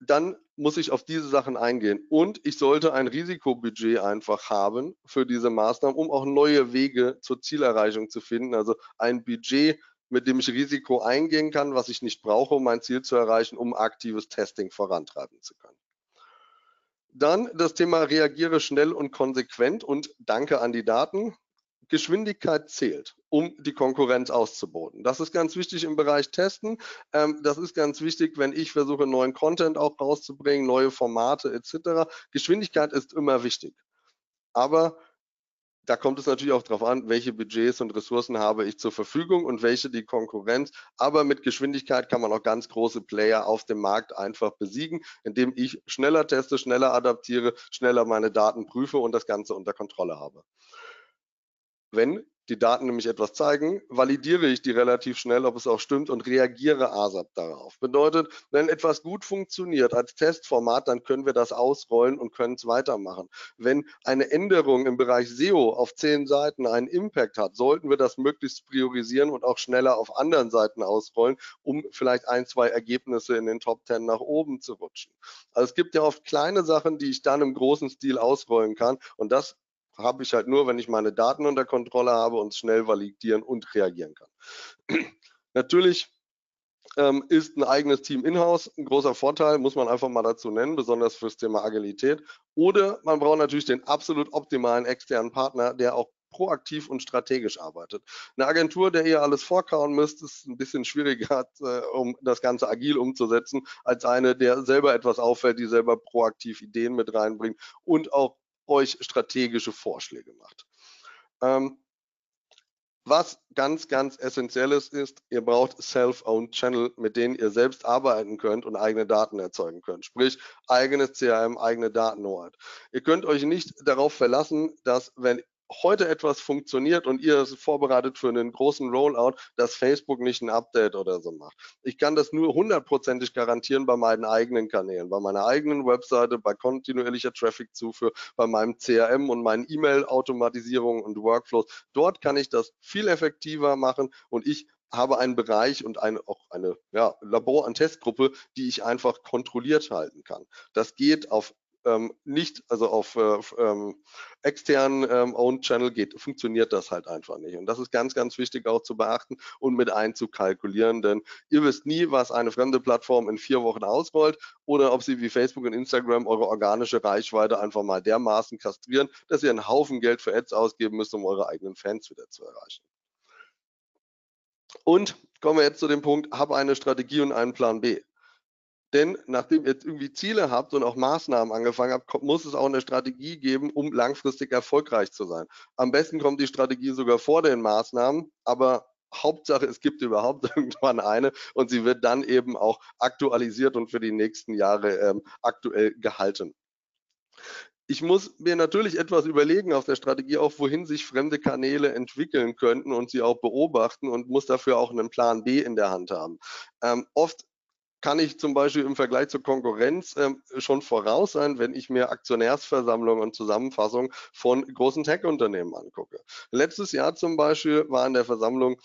dann muss ich auf diese Sachen eingehen. Und ich sollte ein Risikobudget einfach haben für diese Maßnahmen, um auch neue Wege zur Zielerreichung zu finden. Also ein Budget, mit dem ich Risiko eingehen kann, was ich nicht brauche, um mein Ziel zu erreichen, um aktives Testing vorantreiben zu können. Dann das Thema reagiere schnell und konsequent und danke an die Daten. Geschwindigkeit zählt, um die Konkurrenz auszuboten. Das ist ganz wichtig im Bereich Testen. Ähm, das ist ganz wichtig, wenn ich versuche, neuen Content auch rauszubringen, neue Formate etc. Geschwindigkeit ist immer wichtig. Aber da kommt es natürlich auch darauf an, welche Budgets und Ressourcen habe ich zur Verfügung und welche die Konkurrenz. Aber mit Geschwindigkeit kann man auch ganz große Player auf dem Markt einfach besiegen, indem ich schneller teste, schneller adaptiere, schneller meine Daten prüfe und das Ganze unter Kontrolle habe wenn die Daten nämlich etwas zeigen, validiere ich die relativ schnell, ob es auch stimmt und reagiere ASAP darauf. Bedeutet, wenn etwas gut funktioniert als Testformat, dann können wir das ausrollen und können es weitermachen. Wenn eine Änderung im Bereich SEO auf zehn Seiten einen Impact hat, sollten wir das möglichst priorisieren und auch schneller auf anderen Seiten ausrollen, um vielleicht ein, zwei Ergebnisse in den Top 10 nach oben zu rutschen. Also es gibt ja oft kleine Sachen, die ich dann im großen Stil ausrollen kann und das habe ich halt nur, wenn ich meine Daten unter Kontrolle habe und schnell validieren und reagieren kann. (clears throat) Natürlich ähm, ist ein eigenes Team in-house ein großer Vorteil, muss man einfach mal dazu nennen, besonders fürs Thema Agilität. Oder man braucht natürlich den absolut optimalen externen Partner, der auch proaktiv und strategisch arbeitet. Eine Agentur, der ihr alles vorkauen müsst, ist ein bisschen schwieriger, (laughs) äh, um das Ganze agil umzusetzen, als eine, der selber etwas auffällt, die selber proaktiv Ideen mit reinbringt und auch euch strategische Vorschläge macht. Ähm, was ganz, ganz essentielles ist, ihr braucht Self-Owned Channel, mit denen ihr selbst arbeiten könnt und eigene Daten erzeugen könnt. Sprich, eigenes CRM, eigene Datenhoheit. Ihr könnt euch nicht darauf verlassen, dass wenn heute etwas funktioniert und ihr vorbereitet für einen großen Rollout, dass Facebook nicht ein Update oder so macht. Ich kann das nur hundertprozentig garantieren bei meinen eigenen Kanälen, bei meiner eigenen Webseite, bei kontinuierlicher Traffic-Zufuhr, bei meinem CRM und meinen E-Mail-Automatisierungen und Workflows. Dort kann ich das viel effektiver machen und ich habe einen Bereich und eine, auch eine ja, Labor- und Testgruppe, die ich einfach kontrolliert halten kann. Das geht auf ähm, nicht, also auf äh, ähm, externen ähm, Owned Channel geht, funktioniert das halt einfach nicht. Und das ist ganz, ganz wichtig auch zu beachten und mit einzukalkulieren, denn ihr wisst nie, was eine fremde Plattform in vier Wochen ausrollt oder ob sie wie Facebook und Instagram eure organische Reichweite einfach mal dermaßen kastrieren, dass ihr einen Haufen Geld für Ads ausgeben müsst, um eure eigenen Fans wieder zu erreichen. Und kommen wir jetzt zu dem Punkt, habe eine Strategie und einen Plan B. Denn nachdem ihr jetzt irgendwie Ziele habt und auch Maßnahmen angefangen habt, muss es auch eine Strategie geben, um langfristig erfolgreich zu sein. Am besten kommt die Strategie sogar vor den Maßnahmen, aber Hauptsache, es gibt überhaupt (laughs) irgendwann eine und sie wird dann eben auch aktualisiert und für die nächsten Jahre ähm, aktuell gehalten. Ich muss mir natürlich etwas überlegen auf der Strategie auch, wohin sich fremde Kanäle entwickeln könnten und sie auch beobachten und muss dafür auch einen Plan B in der Hand haben. Ähm, oft kann ich zum Beispiel im Vergleich zur Konkurrenz ähm, schon voraus sein, wenn ich mir Aktionärsversammlungen und Zusammenfassungen von großen Tech-Unternehmen angucke. Letztes Jahr zum Beispiel war in der Versammlung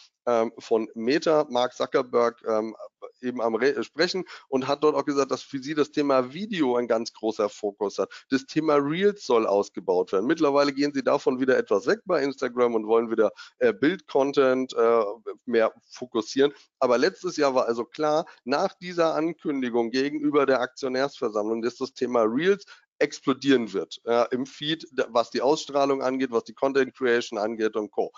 von Meta Mark Zuckerberg ähm, eben am Re Sprechen und hat dort auch gesagt, dass für sie das Thema Video ein ganz großer Fokus hat. Das Thema Reels soll ausgebaut werden. Mittlerweile gehen sie davon wieder etwas weg bei Instagram und wollen wieder äh, Bild-Content äh, mehr fokussieren. Aber letztes Jahr war also klar, nach dieser Ankündigung gegenüber der Aktionärsversammlung, dass das Thema Reels explodieren wird äh, im Feed, was die Ausstrahlung angeht, was die Content Creation angeht und Co.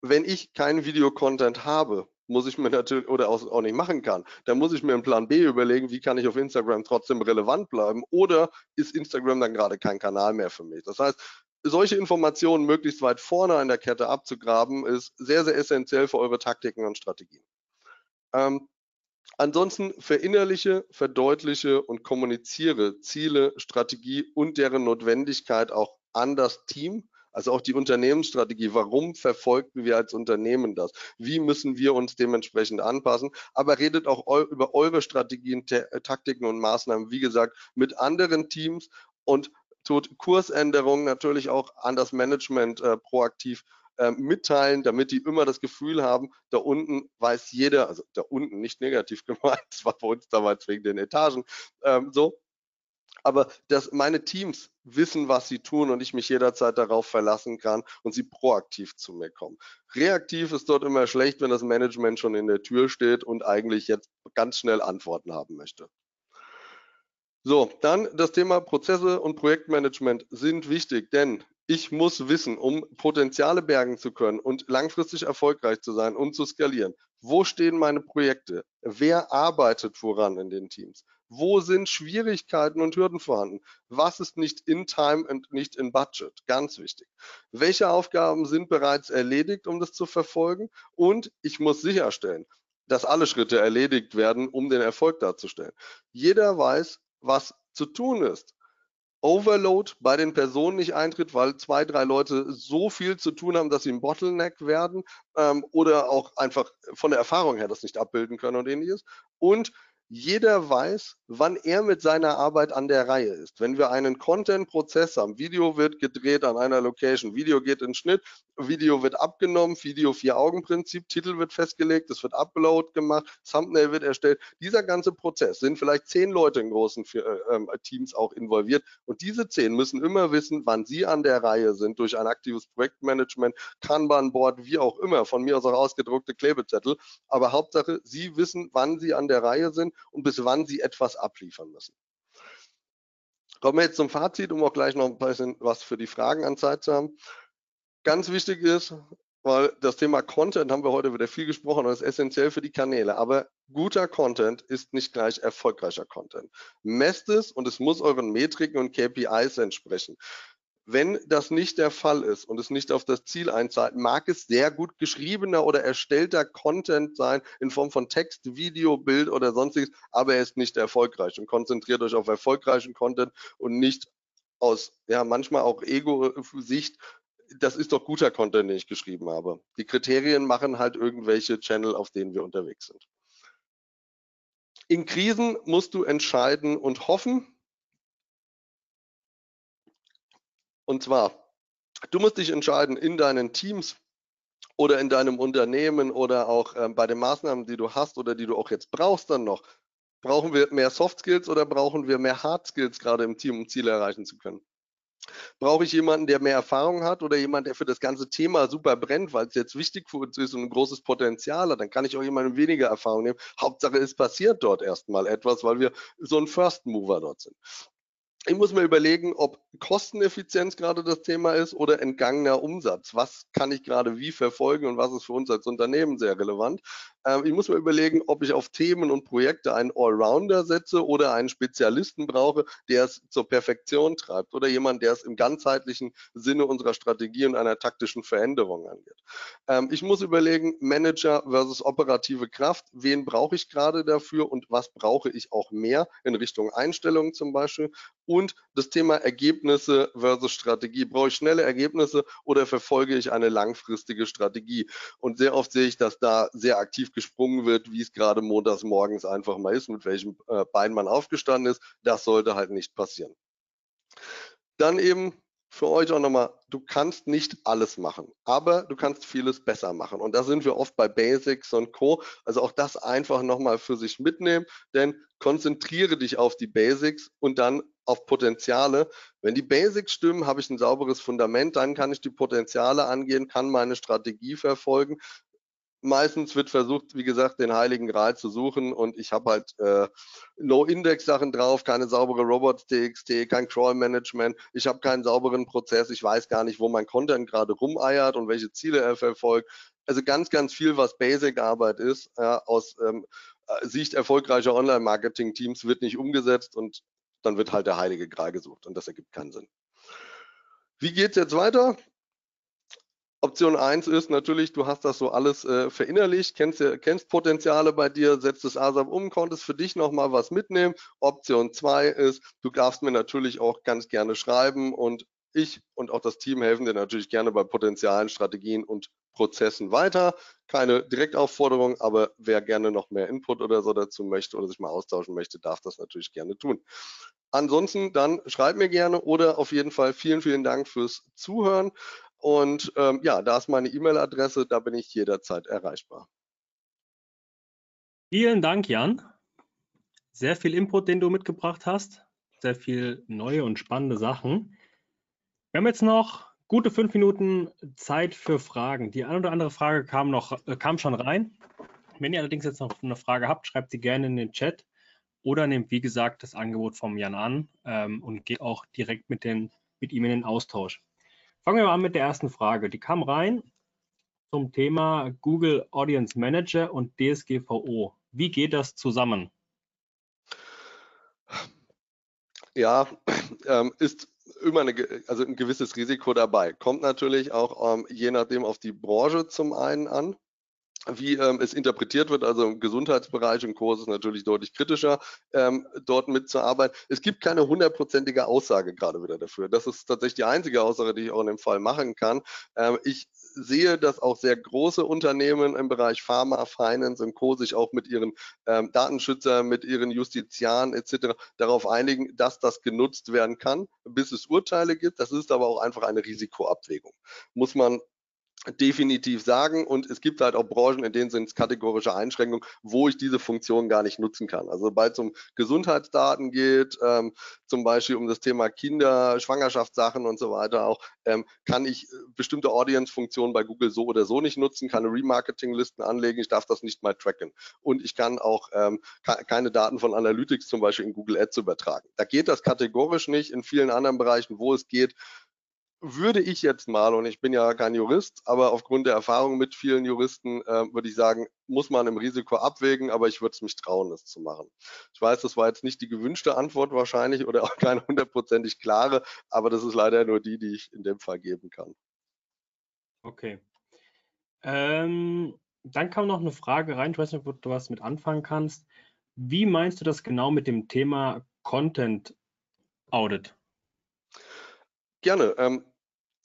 Wenn ich keinen Video-Content habe, muss ich mir natürlich oder auch, nicht machen kann, dann muss ich mir einen Plan B überlegen, wie kann ich auf Instagram trotzdem relevant bleiben oder ist Instagram dann gerade kein Kanal mehr für mich. Das heißt, solche Informationen möglichst weit vorne in der Kette abzugraben, ist sehr, sehr essentiell für eure Taktiken und Strategien. Ähm, ansonsten verinnerliche, verdeutliche und kommuniziere Ziele, Strategie und deren Notwendigkeit auch an das Team also auch die Unternehmensstrategie. Warum verfolgen wir als Unternehmen das? Wie müssen wir uns dementsprechend anpassen? Aber redet auch eu über eure Strategien, Taktiken und Maßnahmen, wie gesagt, mit anderen Teams und tut Kursänderungen natürlich auch an das Management äh, proaktiv äh, mitteilen, damit die immer das Gefühl haben, da unten weiß jeder, also da unten nicht negativ (laughs) gemeint, das war bei uns damals wegen den Etagen, ähm, so, aber dass meine Teams wissen, was sie tun und ich mich jederzeit darauf verlassen kann und sie proaktiv zu mir kommen. Reaktiv ist dort immer schlecht, wenn das Management schon in der Tür steht und eigentlich jetzt ganz schnell Antworten haben möchte. So, dann das Thema Prozesse und Projektmanagement sind wichtig, denn ich muss wissen, um Potenziale bergen zu können und langfristig erfolgreich zu sein und zu skalieren. Wo stehen meine Projekte? Wer arbeitet woran in den Teams? Wo sind Schwierigkeiten und Hürden vorhanden? Was ist nicht in Time und nicht in Budget? Ganz wichtig. Welche Aufgaben sind bereits erledigt, um das zu verfolgen? Und ich muss sicherstellen, dass alle Schritte erledigt werden, um den Erfolg darzustellen. Jeder weiß, was zu tun ist. Overload bei den Personen nicht eintritt, weil zwei, drei Leute so viel zu tun haben, dass sie ein Bottleneck werden ähm, oder auch einfach von der Erfahrung her das nicht abbilden können und ähnliches. Und jeder weiß, wann er mit seiner Arbeit an der Reihe ist. Wenn wir einen Content-Prozess haben, Video wird gedreht an einer Location, Video geht in Schnitt, Video wird abgenommen, Video Vier-Augen-Prinzip, Titel wird festgelegt, es wird Upload gemacht, Thumbnail wird erstellt. Dieser ganze Prozess sind vielleicht zehn Leute in großen äh, ähm, Teams auch involviert und diese zehn müssen immer wissen, wann sie an der Reihe sind durch ein aktives Projektmanagement, Kanban-Board, wie auch immer, von mir aus auch ausgedruckte Klebezettel. Aber Hauptsache, sie wissen, wann sie an der Reihe sind und bis wann sie etwas abliefern müssen. Kommen wir jetzt zum Fazit, um auch gleich noch ein bisschen was für die Fragen an Zeit zu haben. Ganz wichtig ist, weil das Thema Content haben wir heute wieder viel gesprochen und ist essentiell für die Kanäle. Aber guter Content ist nicht gleich erfolgreicher Content. Messt es und es muss euren Metriken und KPIs entsprechen. Wenn das nicht der Fall ist und es nicht auf das Ziel einzahlt, mag es sehr gut geschriebener oder erstellter Content sein in Form von Text, Video, Bild oder sonstiges, aber er ist nicht erfolgreich und konzentriert euch auf erfolgreichen Content und nicht aus, ja, manchmal auch Ego-Sicht, das ist doch guter Content, den ich geschrieben habe. Die Kriterien machen halt irgendwelche Channel, auf denen wir unterwegs sind. In Krisen musst du entscheiden und hoffen, Und zwar, du musst dich entscheiden in deinen Teams oder in deinem Unternehmen oder auch ähm, bei den Maßnahmen, die du hast oder die du auch jetzt brauchst dann noch. Brauchen wir mehr Soft Skills oder brauchen wir mehr Hard Skills gerade im Team, um Ziele erreichen zu können? Brauche ich jemanden, der mehr Erfahrung hat oder jemand, der für das ganze Thema super brennt, weil es jetzt wichtig für uns ist und ein großes Potenzial hat? Dann kann ich auch jemanden weniger Erfahrung nehmen. Hauptsache, es passiert dort erstmal etwas, weil wir so ein First Mover dort sind ich muss mir überlegen, ob Kosteneffizienz gerade das Thema ist oder entgangener Umsatz. Was kann ich gerade wie verfolgen und was ist für uns als Unternehmen sehr relevant? Ähm, ich muss mir überlegen, ob ich auf Themen und Projekte einen Allrounder setze oder einen Spezialisten brauche, der es zur Perfektion treibt oder jemand, der es im ganzheitlichen Sinne unserer Strategie und einer taktischen Veränderung angeht. Ähm, ich muss überlegen, Manager versus operative Kraft. Wen brauche ich gerade dafür und was brauche ich auch mehr in Richtung Einstellungen zum Beispiel? Und das Thema Ergebnisse versus Strategie. Brauche ich schnelle Ergebnisse oder verfolge ich eine langfristige Strategie? Und sehr oft sehe ich, dass da sehr aktiv gesprungen wird, wie es gerade montags morgens einfach mal ist, mit welchem äh, Bein man aufgestanden ist. Das sollte halt nicht passieren. Dann eben für euch auch nochmal, du kannst nicht alles machen, aber du kannst vieles besser machen. Und da sind wir oft bei Basics und Co. Also auch das einfach nochmal für sich mitnehmen, denn konzentriere dich auf die Basics und dann auf Potenziale. Wenn die Basics stimmen, habe ich ein sauberes Fundament, dann kann ich die Potenziale angehen, kann meine Strategie verfolgen meistens wird versucht, wie gesagt, den heiligen Gral zu suchen und ich habe halt äh, No-Index-Sachen drauf, keine saubere Robots.txt, kein Crawl-Management, ich habe keinen sauberen Prozess, ich weiß gar nicht, wo mein Content gerade rumeiert und welche Ziele er verfolgt. Also ganz, ganz viel, was Basic-Arbeit ist, ja, aus ähm, äh, Sicht erfolgreicher Online-Marketing-Teams wird nicht umgesetzt und dann wird halt der heilige Gral gesucht und das ergibt keinen Sinn. Wie geht's jetzt weiter? Option 1 ist natürlich, du hast das so alles äh, verinnerlicht, kennst, kennst Potenziale bei dir, setzt das ASAP um, konntest für dich nochmal was mitnehmen. Option 2 ist, du darfst mir natürlich auch ganz gerne schreiben und ich und auch das Team helfen dir natürlich gerne bei Potenzialen, Strategien und Prozessen weiter. Keine Direktaufforderung, aber wer gerne noch mehr Input oder so dazu möchte oder sich mal austauschen möchte, darf das natürlich gerne tun. Ansonsten dann schreib mir gerne oder auf jeden Fall vielen, vielen Dank fürs Zuhören. Und ähm, ja, da ist meine E-Mail-Adresse, da bin ich jederzeit erreichbar. Vielen Dank, Jan. Sehr viel Input, den du mitgebracht hast. Sehr viel neue und spannende Sachen. Wir haben jetzt noch gute fünf Minuten Zeit für Fragen. Die eine oder andere Frage kam, noch, äh, kam schon rein. Wenn ihr allerdings jetzt noch eine Frage habt, schreibt sie gerne in den Chat oder nehmt, wie gesagt, das Angebot vom Jan an ähm, und geht auch direkt mit, den, mit ihm in den Austausch. Fangen wir mal an mit der ersten Frage. Die kam rein zum Thema Google Audience Manager und DSGVO. Wie geht das zusammen? Ja, (clears throat) ähm, ist immer eine, also ein gewisses Risiko dabei. Kommt natürlich auch ähm, je nachdem auf die Branche zum einen an. Wie ähm, es interpretiert wird. Also im Gesundheitsbereich und Kurs ist natürlich deutlich kritischer, ähm, dort mitzuarbeiten. Es gibt keine hundertprozentige Aussage gerade wieder dafür. Das ist tatsächlich die einzige Aussage, die ich auch in dem Fall machen kann. Ähm, ich sehe, dass auch sehr große Unternehmen im Bereich Pharma, Finance und Co. sich auch mit ihren ähm, Datenschützern, mit ihren Justizianen etc. darauf einigen, dass das genutzt werden kann, bis es Urteile gibt. Das ist aber auch einfach eine Risikoabwägung. Muss man definitiv sagen. Und es gibt halt auch Branchen, in denen sind es kategorische Einschränkungen, wo ich diese Funktion gar nicht nutzen kann. Also sobald es um Gesundheitsdaten geht, ähm, zum Beispiel um das Thema Kinder, Schwangerschaftssachen und so weiter auch, ähm, kann ich äh, bestimmte Audience-Funktionen bei Google so oder so nicht nutzen, kann Remarketing-Listen anlegen, ich darf das nicht mal tracken. Und ich kann auch ähm, keine Daten von Analytics zum Beispiel in Google Ads übertragen. Da geht das kategorisch nicht. In vielen anderen Bereichen, wo es geht, würde ich jetzt mal, und ich bin ja kein Jurist, aber aufgrund der Erfahrung mit vielen Juristen äh, würde ich sagen, muss man im Risiko abwägen, aber ich würde es mich trauen, das zu machen. Ich weiß, das war jetzt nicht die gewünschte Antwort wahrscheinlich oder auch keine hundertprozentig klare, aber das ist leider nur die, die ich in dem Fall geben kann. Okay. Ähm, dann kam noch eine Frage rein, ich weiß nicht, ob du was mit anfangen kannst. Wie meinst du das genau mit dem Thema Content Audit? Gerne. Ähm,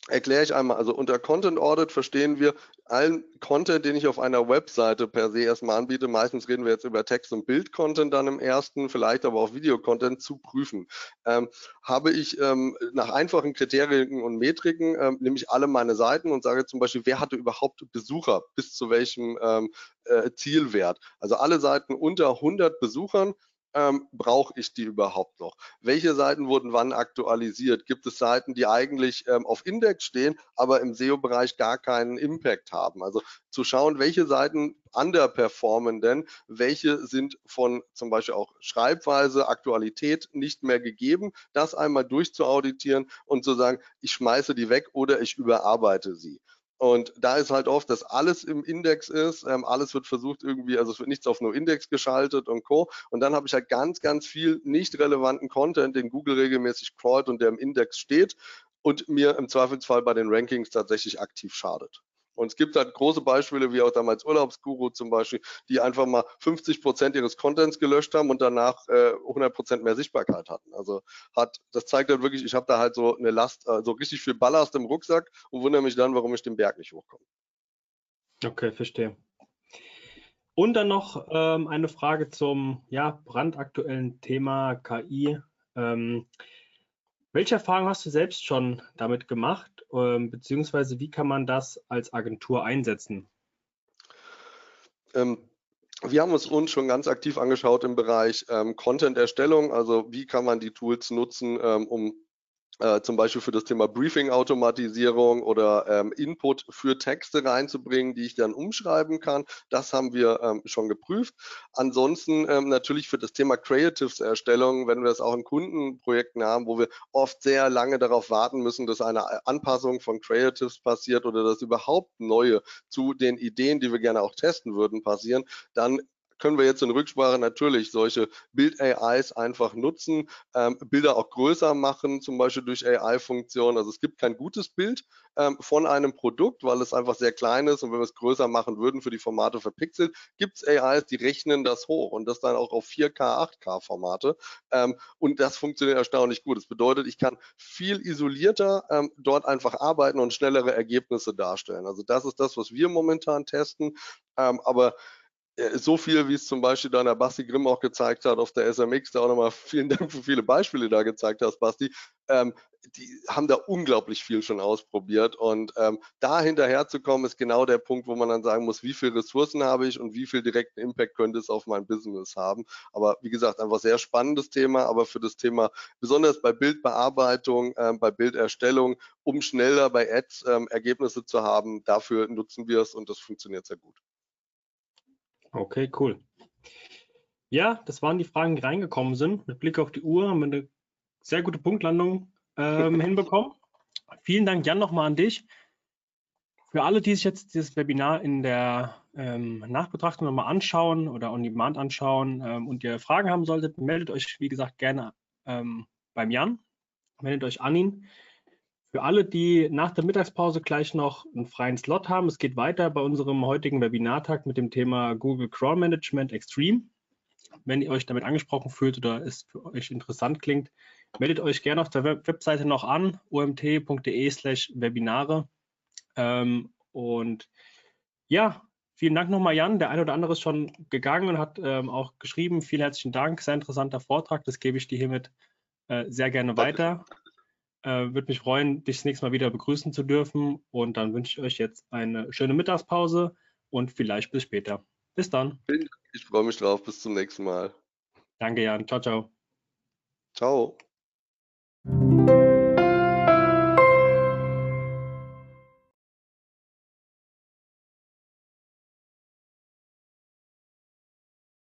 erkläre ich einmal. Also unter Content Audit verstehen wir allen Content, den ich auf einer Webseite per se erstmal anbiete. Meistens reden wir jetzt über Text- und Bild-Content dann im ersten, vielleicht aber auch Video-Content zu prüfen. Ähm, habe ich ähm, nach einfachen Kriterien und Metriken, ähm, nehme ich alle meine Seiten und sage zum Beispiel, wer hatte überhaupt Besucher bis zu welchem ähm, äh, Zielwert. Also alle Seiten unter 100 Besuchern ähm, brauche ich die überhaupt noch? Welche Seiten wurden wann aktualisiert? Gibt es Seiten, die eigentlich ähm, auf Index stehen, aber im SEO-Bereich gar keinen Impact haben? Also zu schauen, welche Seiten underperformen denn, welche sind von zum Beispiel auch Schreibweise, Aktualität nicht mehr gegeben, das einmal durchzuauditieren und zu sagen, ich schmeiße die weg oder ich überarbeite sie. Und da ist halt oft, dass alles im Index ist, ähm, alles wird versucht irgendwie, also es wird nichts auf nur Index geschaltet und Co. Und dann habe ich halt ganz, ganz viel nicht relevanten Content, den Google regelmäßig crawlt und der im Index steht und mir im Zweifelsfall bei den Rankings tatsächlich aktiv schadet. Und es gibt halt große Beispiele, wie auch damals Urlaubsguru zum Beispiel, die einfach mal 50 Prozent ihres Contents gelöscht haben und danach äh, 100 Prozent mehr Sichtbarkeit hatten. Also hat, das zeigt halt wirklich, ich habe da halt so eine Last, so richtig viel Ballast im Rucksack und wundere mich dann, warum ich den Berg nicht hochkomme. Okay, verstehe. Und dann noch ähm, eine Frage zum ja, brandaktuellen Thema KI. Ähm, welche Erfahrungen hast du selbst schon damit gemacht, ähm, beziehungsweise wie kann man das als Agentur einsetzen? Ähm, wir haben es uns schon ganz aktiv angeschaut im Bereich ähm, Content-Erstellung, also wie kann man die Tools nutzen, ähm, um äh, zum Beispiel für das Thema Briefing-Automatisierung oder ähm, Input für Texte reinzubringen, die ich dann umschreiben kann. Das haben wir ähm, schon geprüft. Ansonsten ähm, natürlich für das Thema Creatives-Erstellung, wenn wir es auch in Kundenprojekten haben, wo wir oft sehr lange darauf warten müssen, dass eine Anpassung von Creatives passiert oder dass überhaupt neue zu den Ideen, die wir gerne auch testen würden, passieren, dann können wir jetzt in Rücksprache natürlich solche Bild-AIs einfach nutzen, ähm, Bilder auch größer machen, zum Beispiel durch AI-Funktionen. Also es gibt kein gutes Bild ähm, von einem Produkt, weil es einfach sehr klein ist und wenn wir es größer machen würden für die Formate verpixelt, gibt es AIs, die rechnen das hoch und das dann auch auf 4K, 8K-Formate ähm, und das funktioniert erstaunlich gut. Das bedeutet, ich kann viel isolierter ähm, dort einfach arbeiten und schnellere Ergebnisse darstellen. Also das ist das, was wir momentan testen, ähm, aber so viel, wie es zum Beispiel deiner Basti Grimm auch gezeigt hat auf der SMX, da auch nochmal (laughs) vielen Dank für viele Beispiele da gezeigt hast, Basti. Ähm, die haben da unglaublich viel schon ausprobiert und ähm, da hinterher zu kommen, ist genau der Punkt, wo man dann sagen muss, wie viele Ressourcen habe ich und wie viel direkten Impact könnte es auf mein Business haben. Aber wie gesagt, einfach sehr spannendes Thema, aber für das Thema, besonders bei Bildbearbeitung, ähm, bei Bilderstellung, um schneller bei Ads ähm, Ergebnisse zu haben, dafür nutzen wir es und das funktioniert sehr gut. Okay, cool. Ja, das waren die Fragen, die reingekommen sind. Mit Blick auf die Uhr haben wir eine sehr gute Punktlandung ähm, (laughs) hinbekommen. Vielen Dank, Jan, nochmal an dich. Für alle, die sich jetzt dieses Webinar in der ähm, Nachbetrachtung nochmal anschauen oder on demand anschauen ähm, und ihr Fragen haben solltet, meldet euch, wie gesagt, gerne ähm, beim Jan. Meldet euch an ihn. Für alle, die nach der Mittagspause gleich noch einen freien Slot haben, es geht weiter bei unserem heutigen Webinartag mit dem Thema Google Crawl Management Extreme. Wenn ihr euch damit angesprochen fühlt oder es für euch interessant klingt, meldet euch gerne auf der Webseite noch an, omt.de slash Webinare. Ähm, und ja, vielen Dank nochmal, Jan. Der eine oder andere ist schon gegangen und hat ähm, auch geschrieben. Vielen herzlichen Dank. Sehr interessanter Vortrag. Das gebe ich dir hiermit äh, sehr gerne weiter. Äh, Würde mich freuen, dich das nächste Mal wieder begrüßen zu dürfen. Und dann wünsche ich euch jetzt eine schöne Mittagspause und vielleicht bis später. Bis dann. Ich freue mich drauf. Bis zum nächsten Mal. Danke, Jan. Ciao, ciao. Ciao.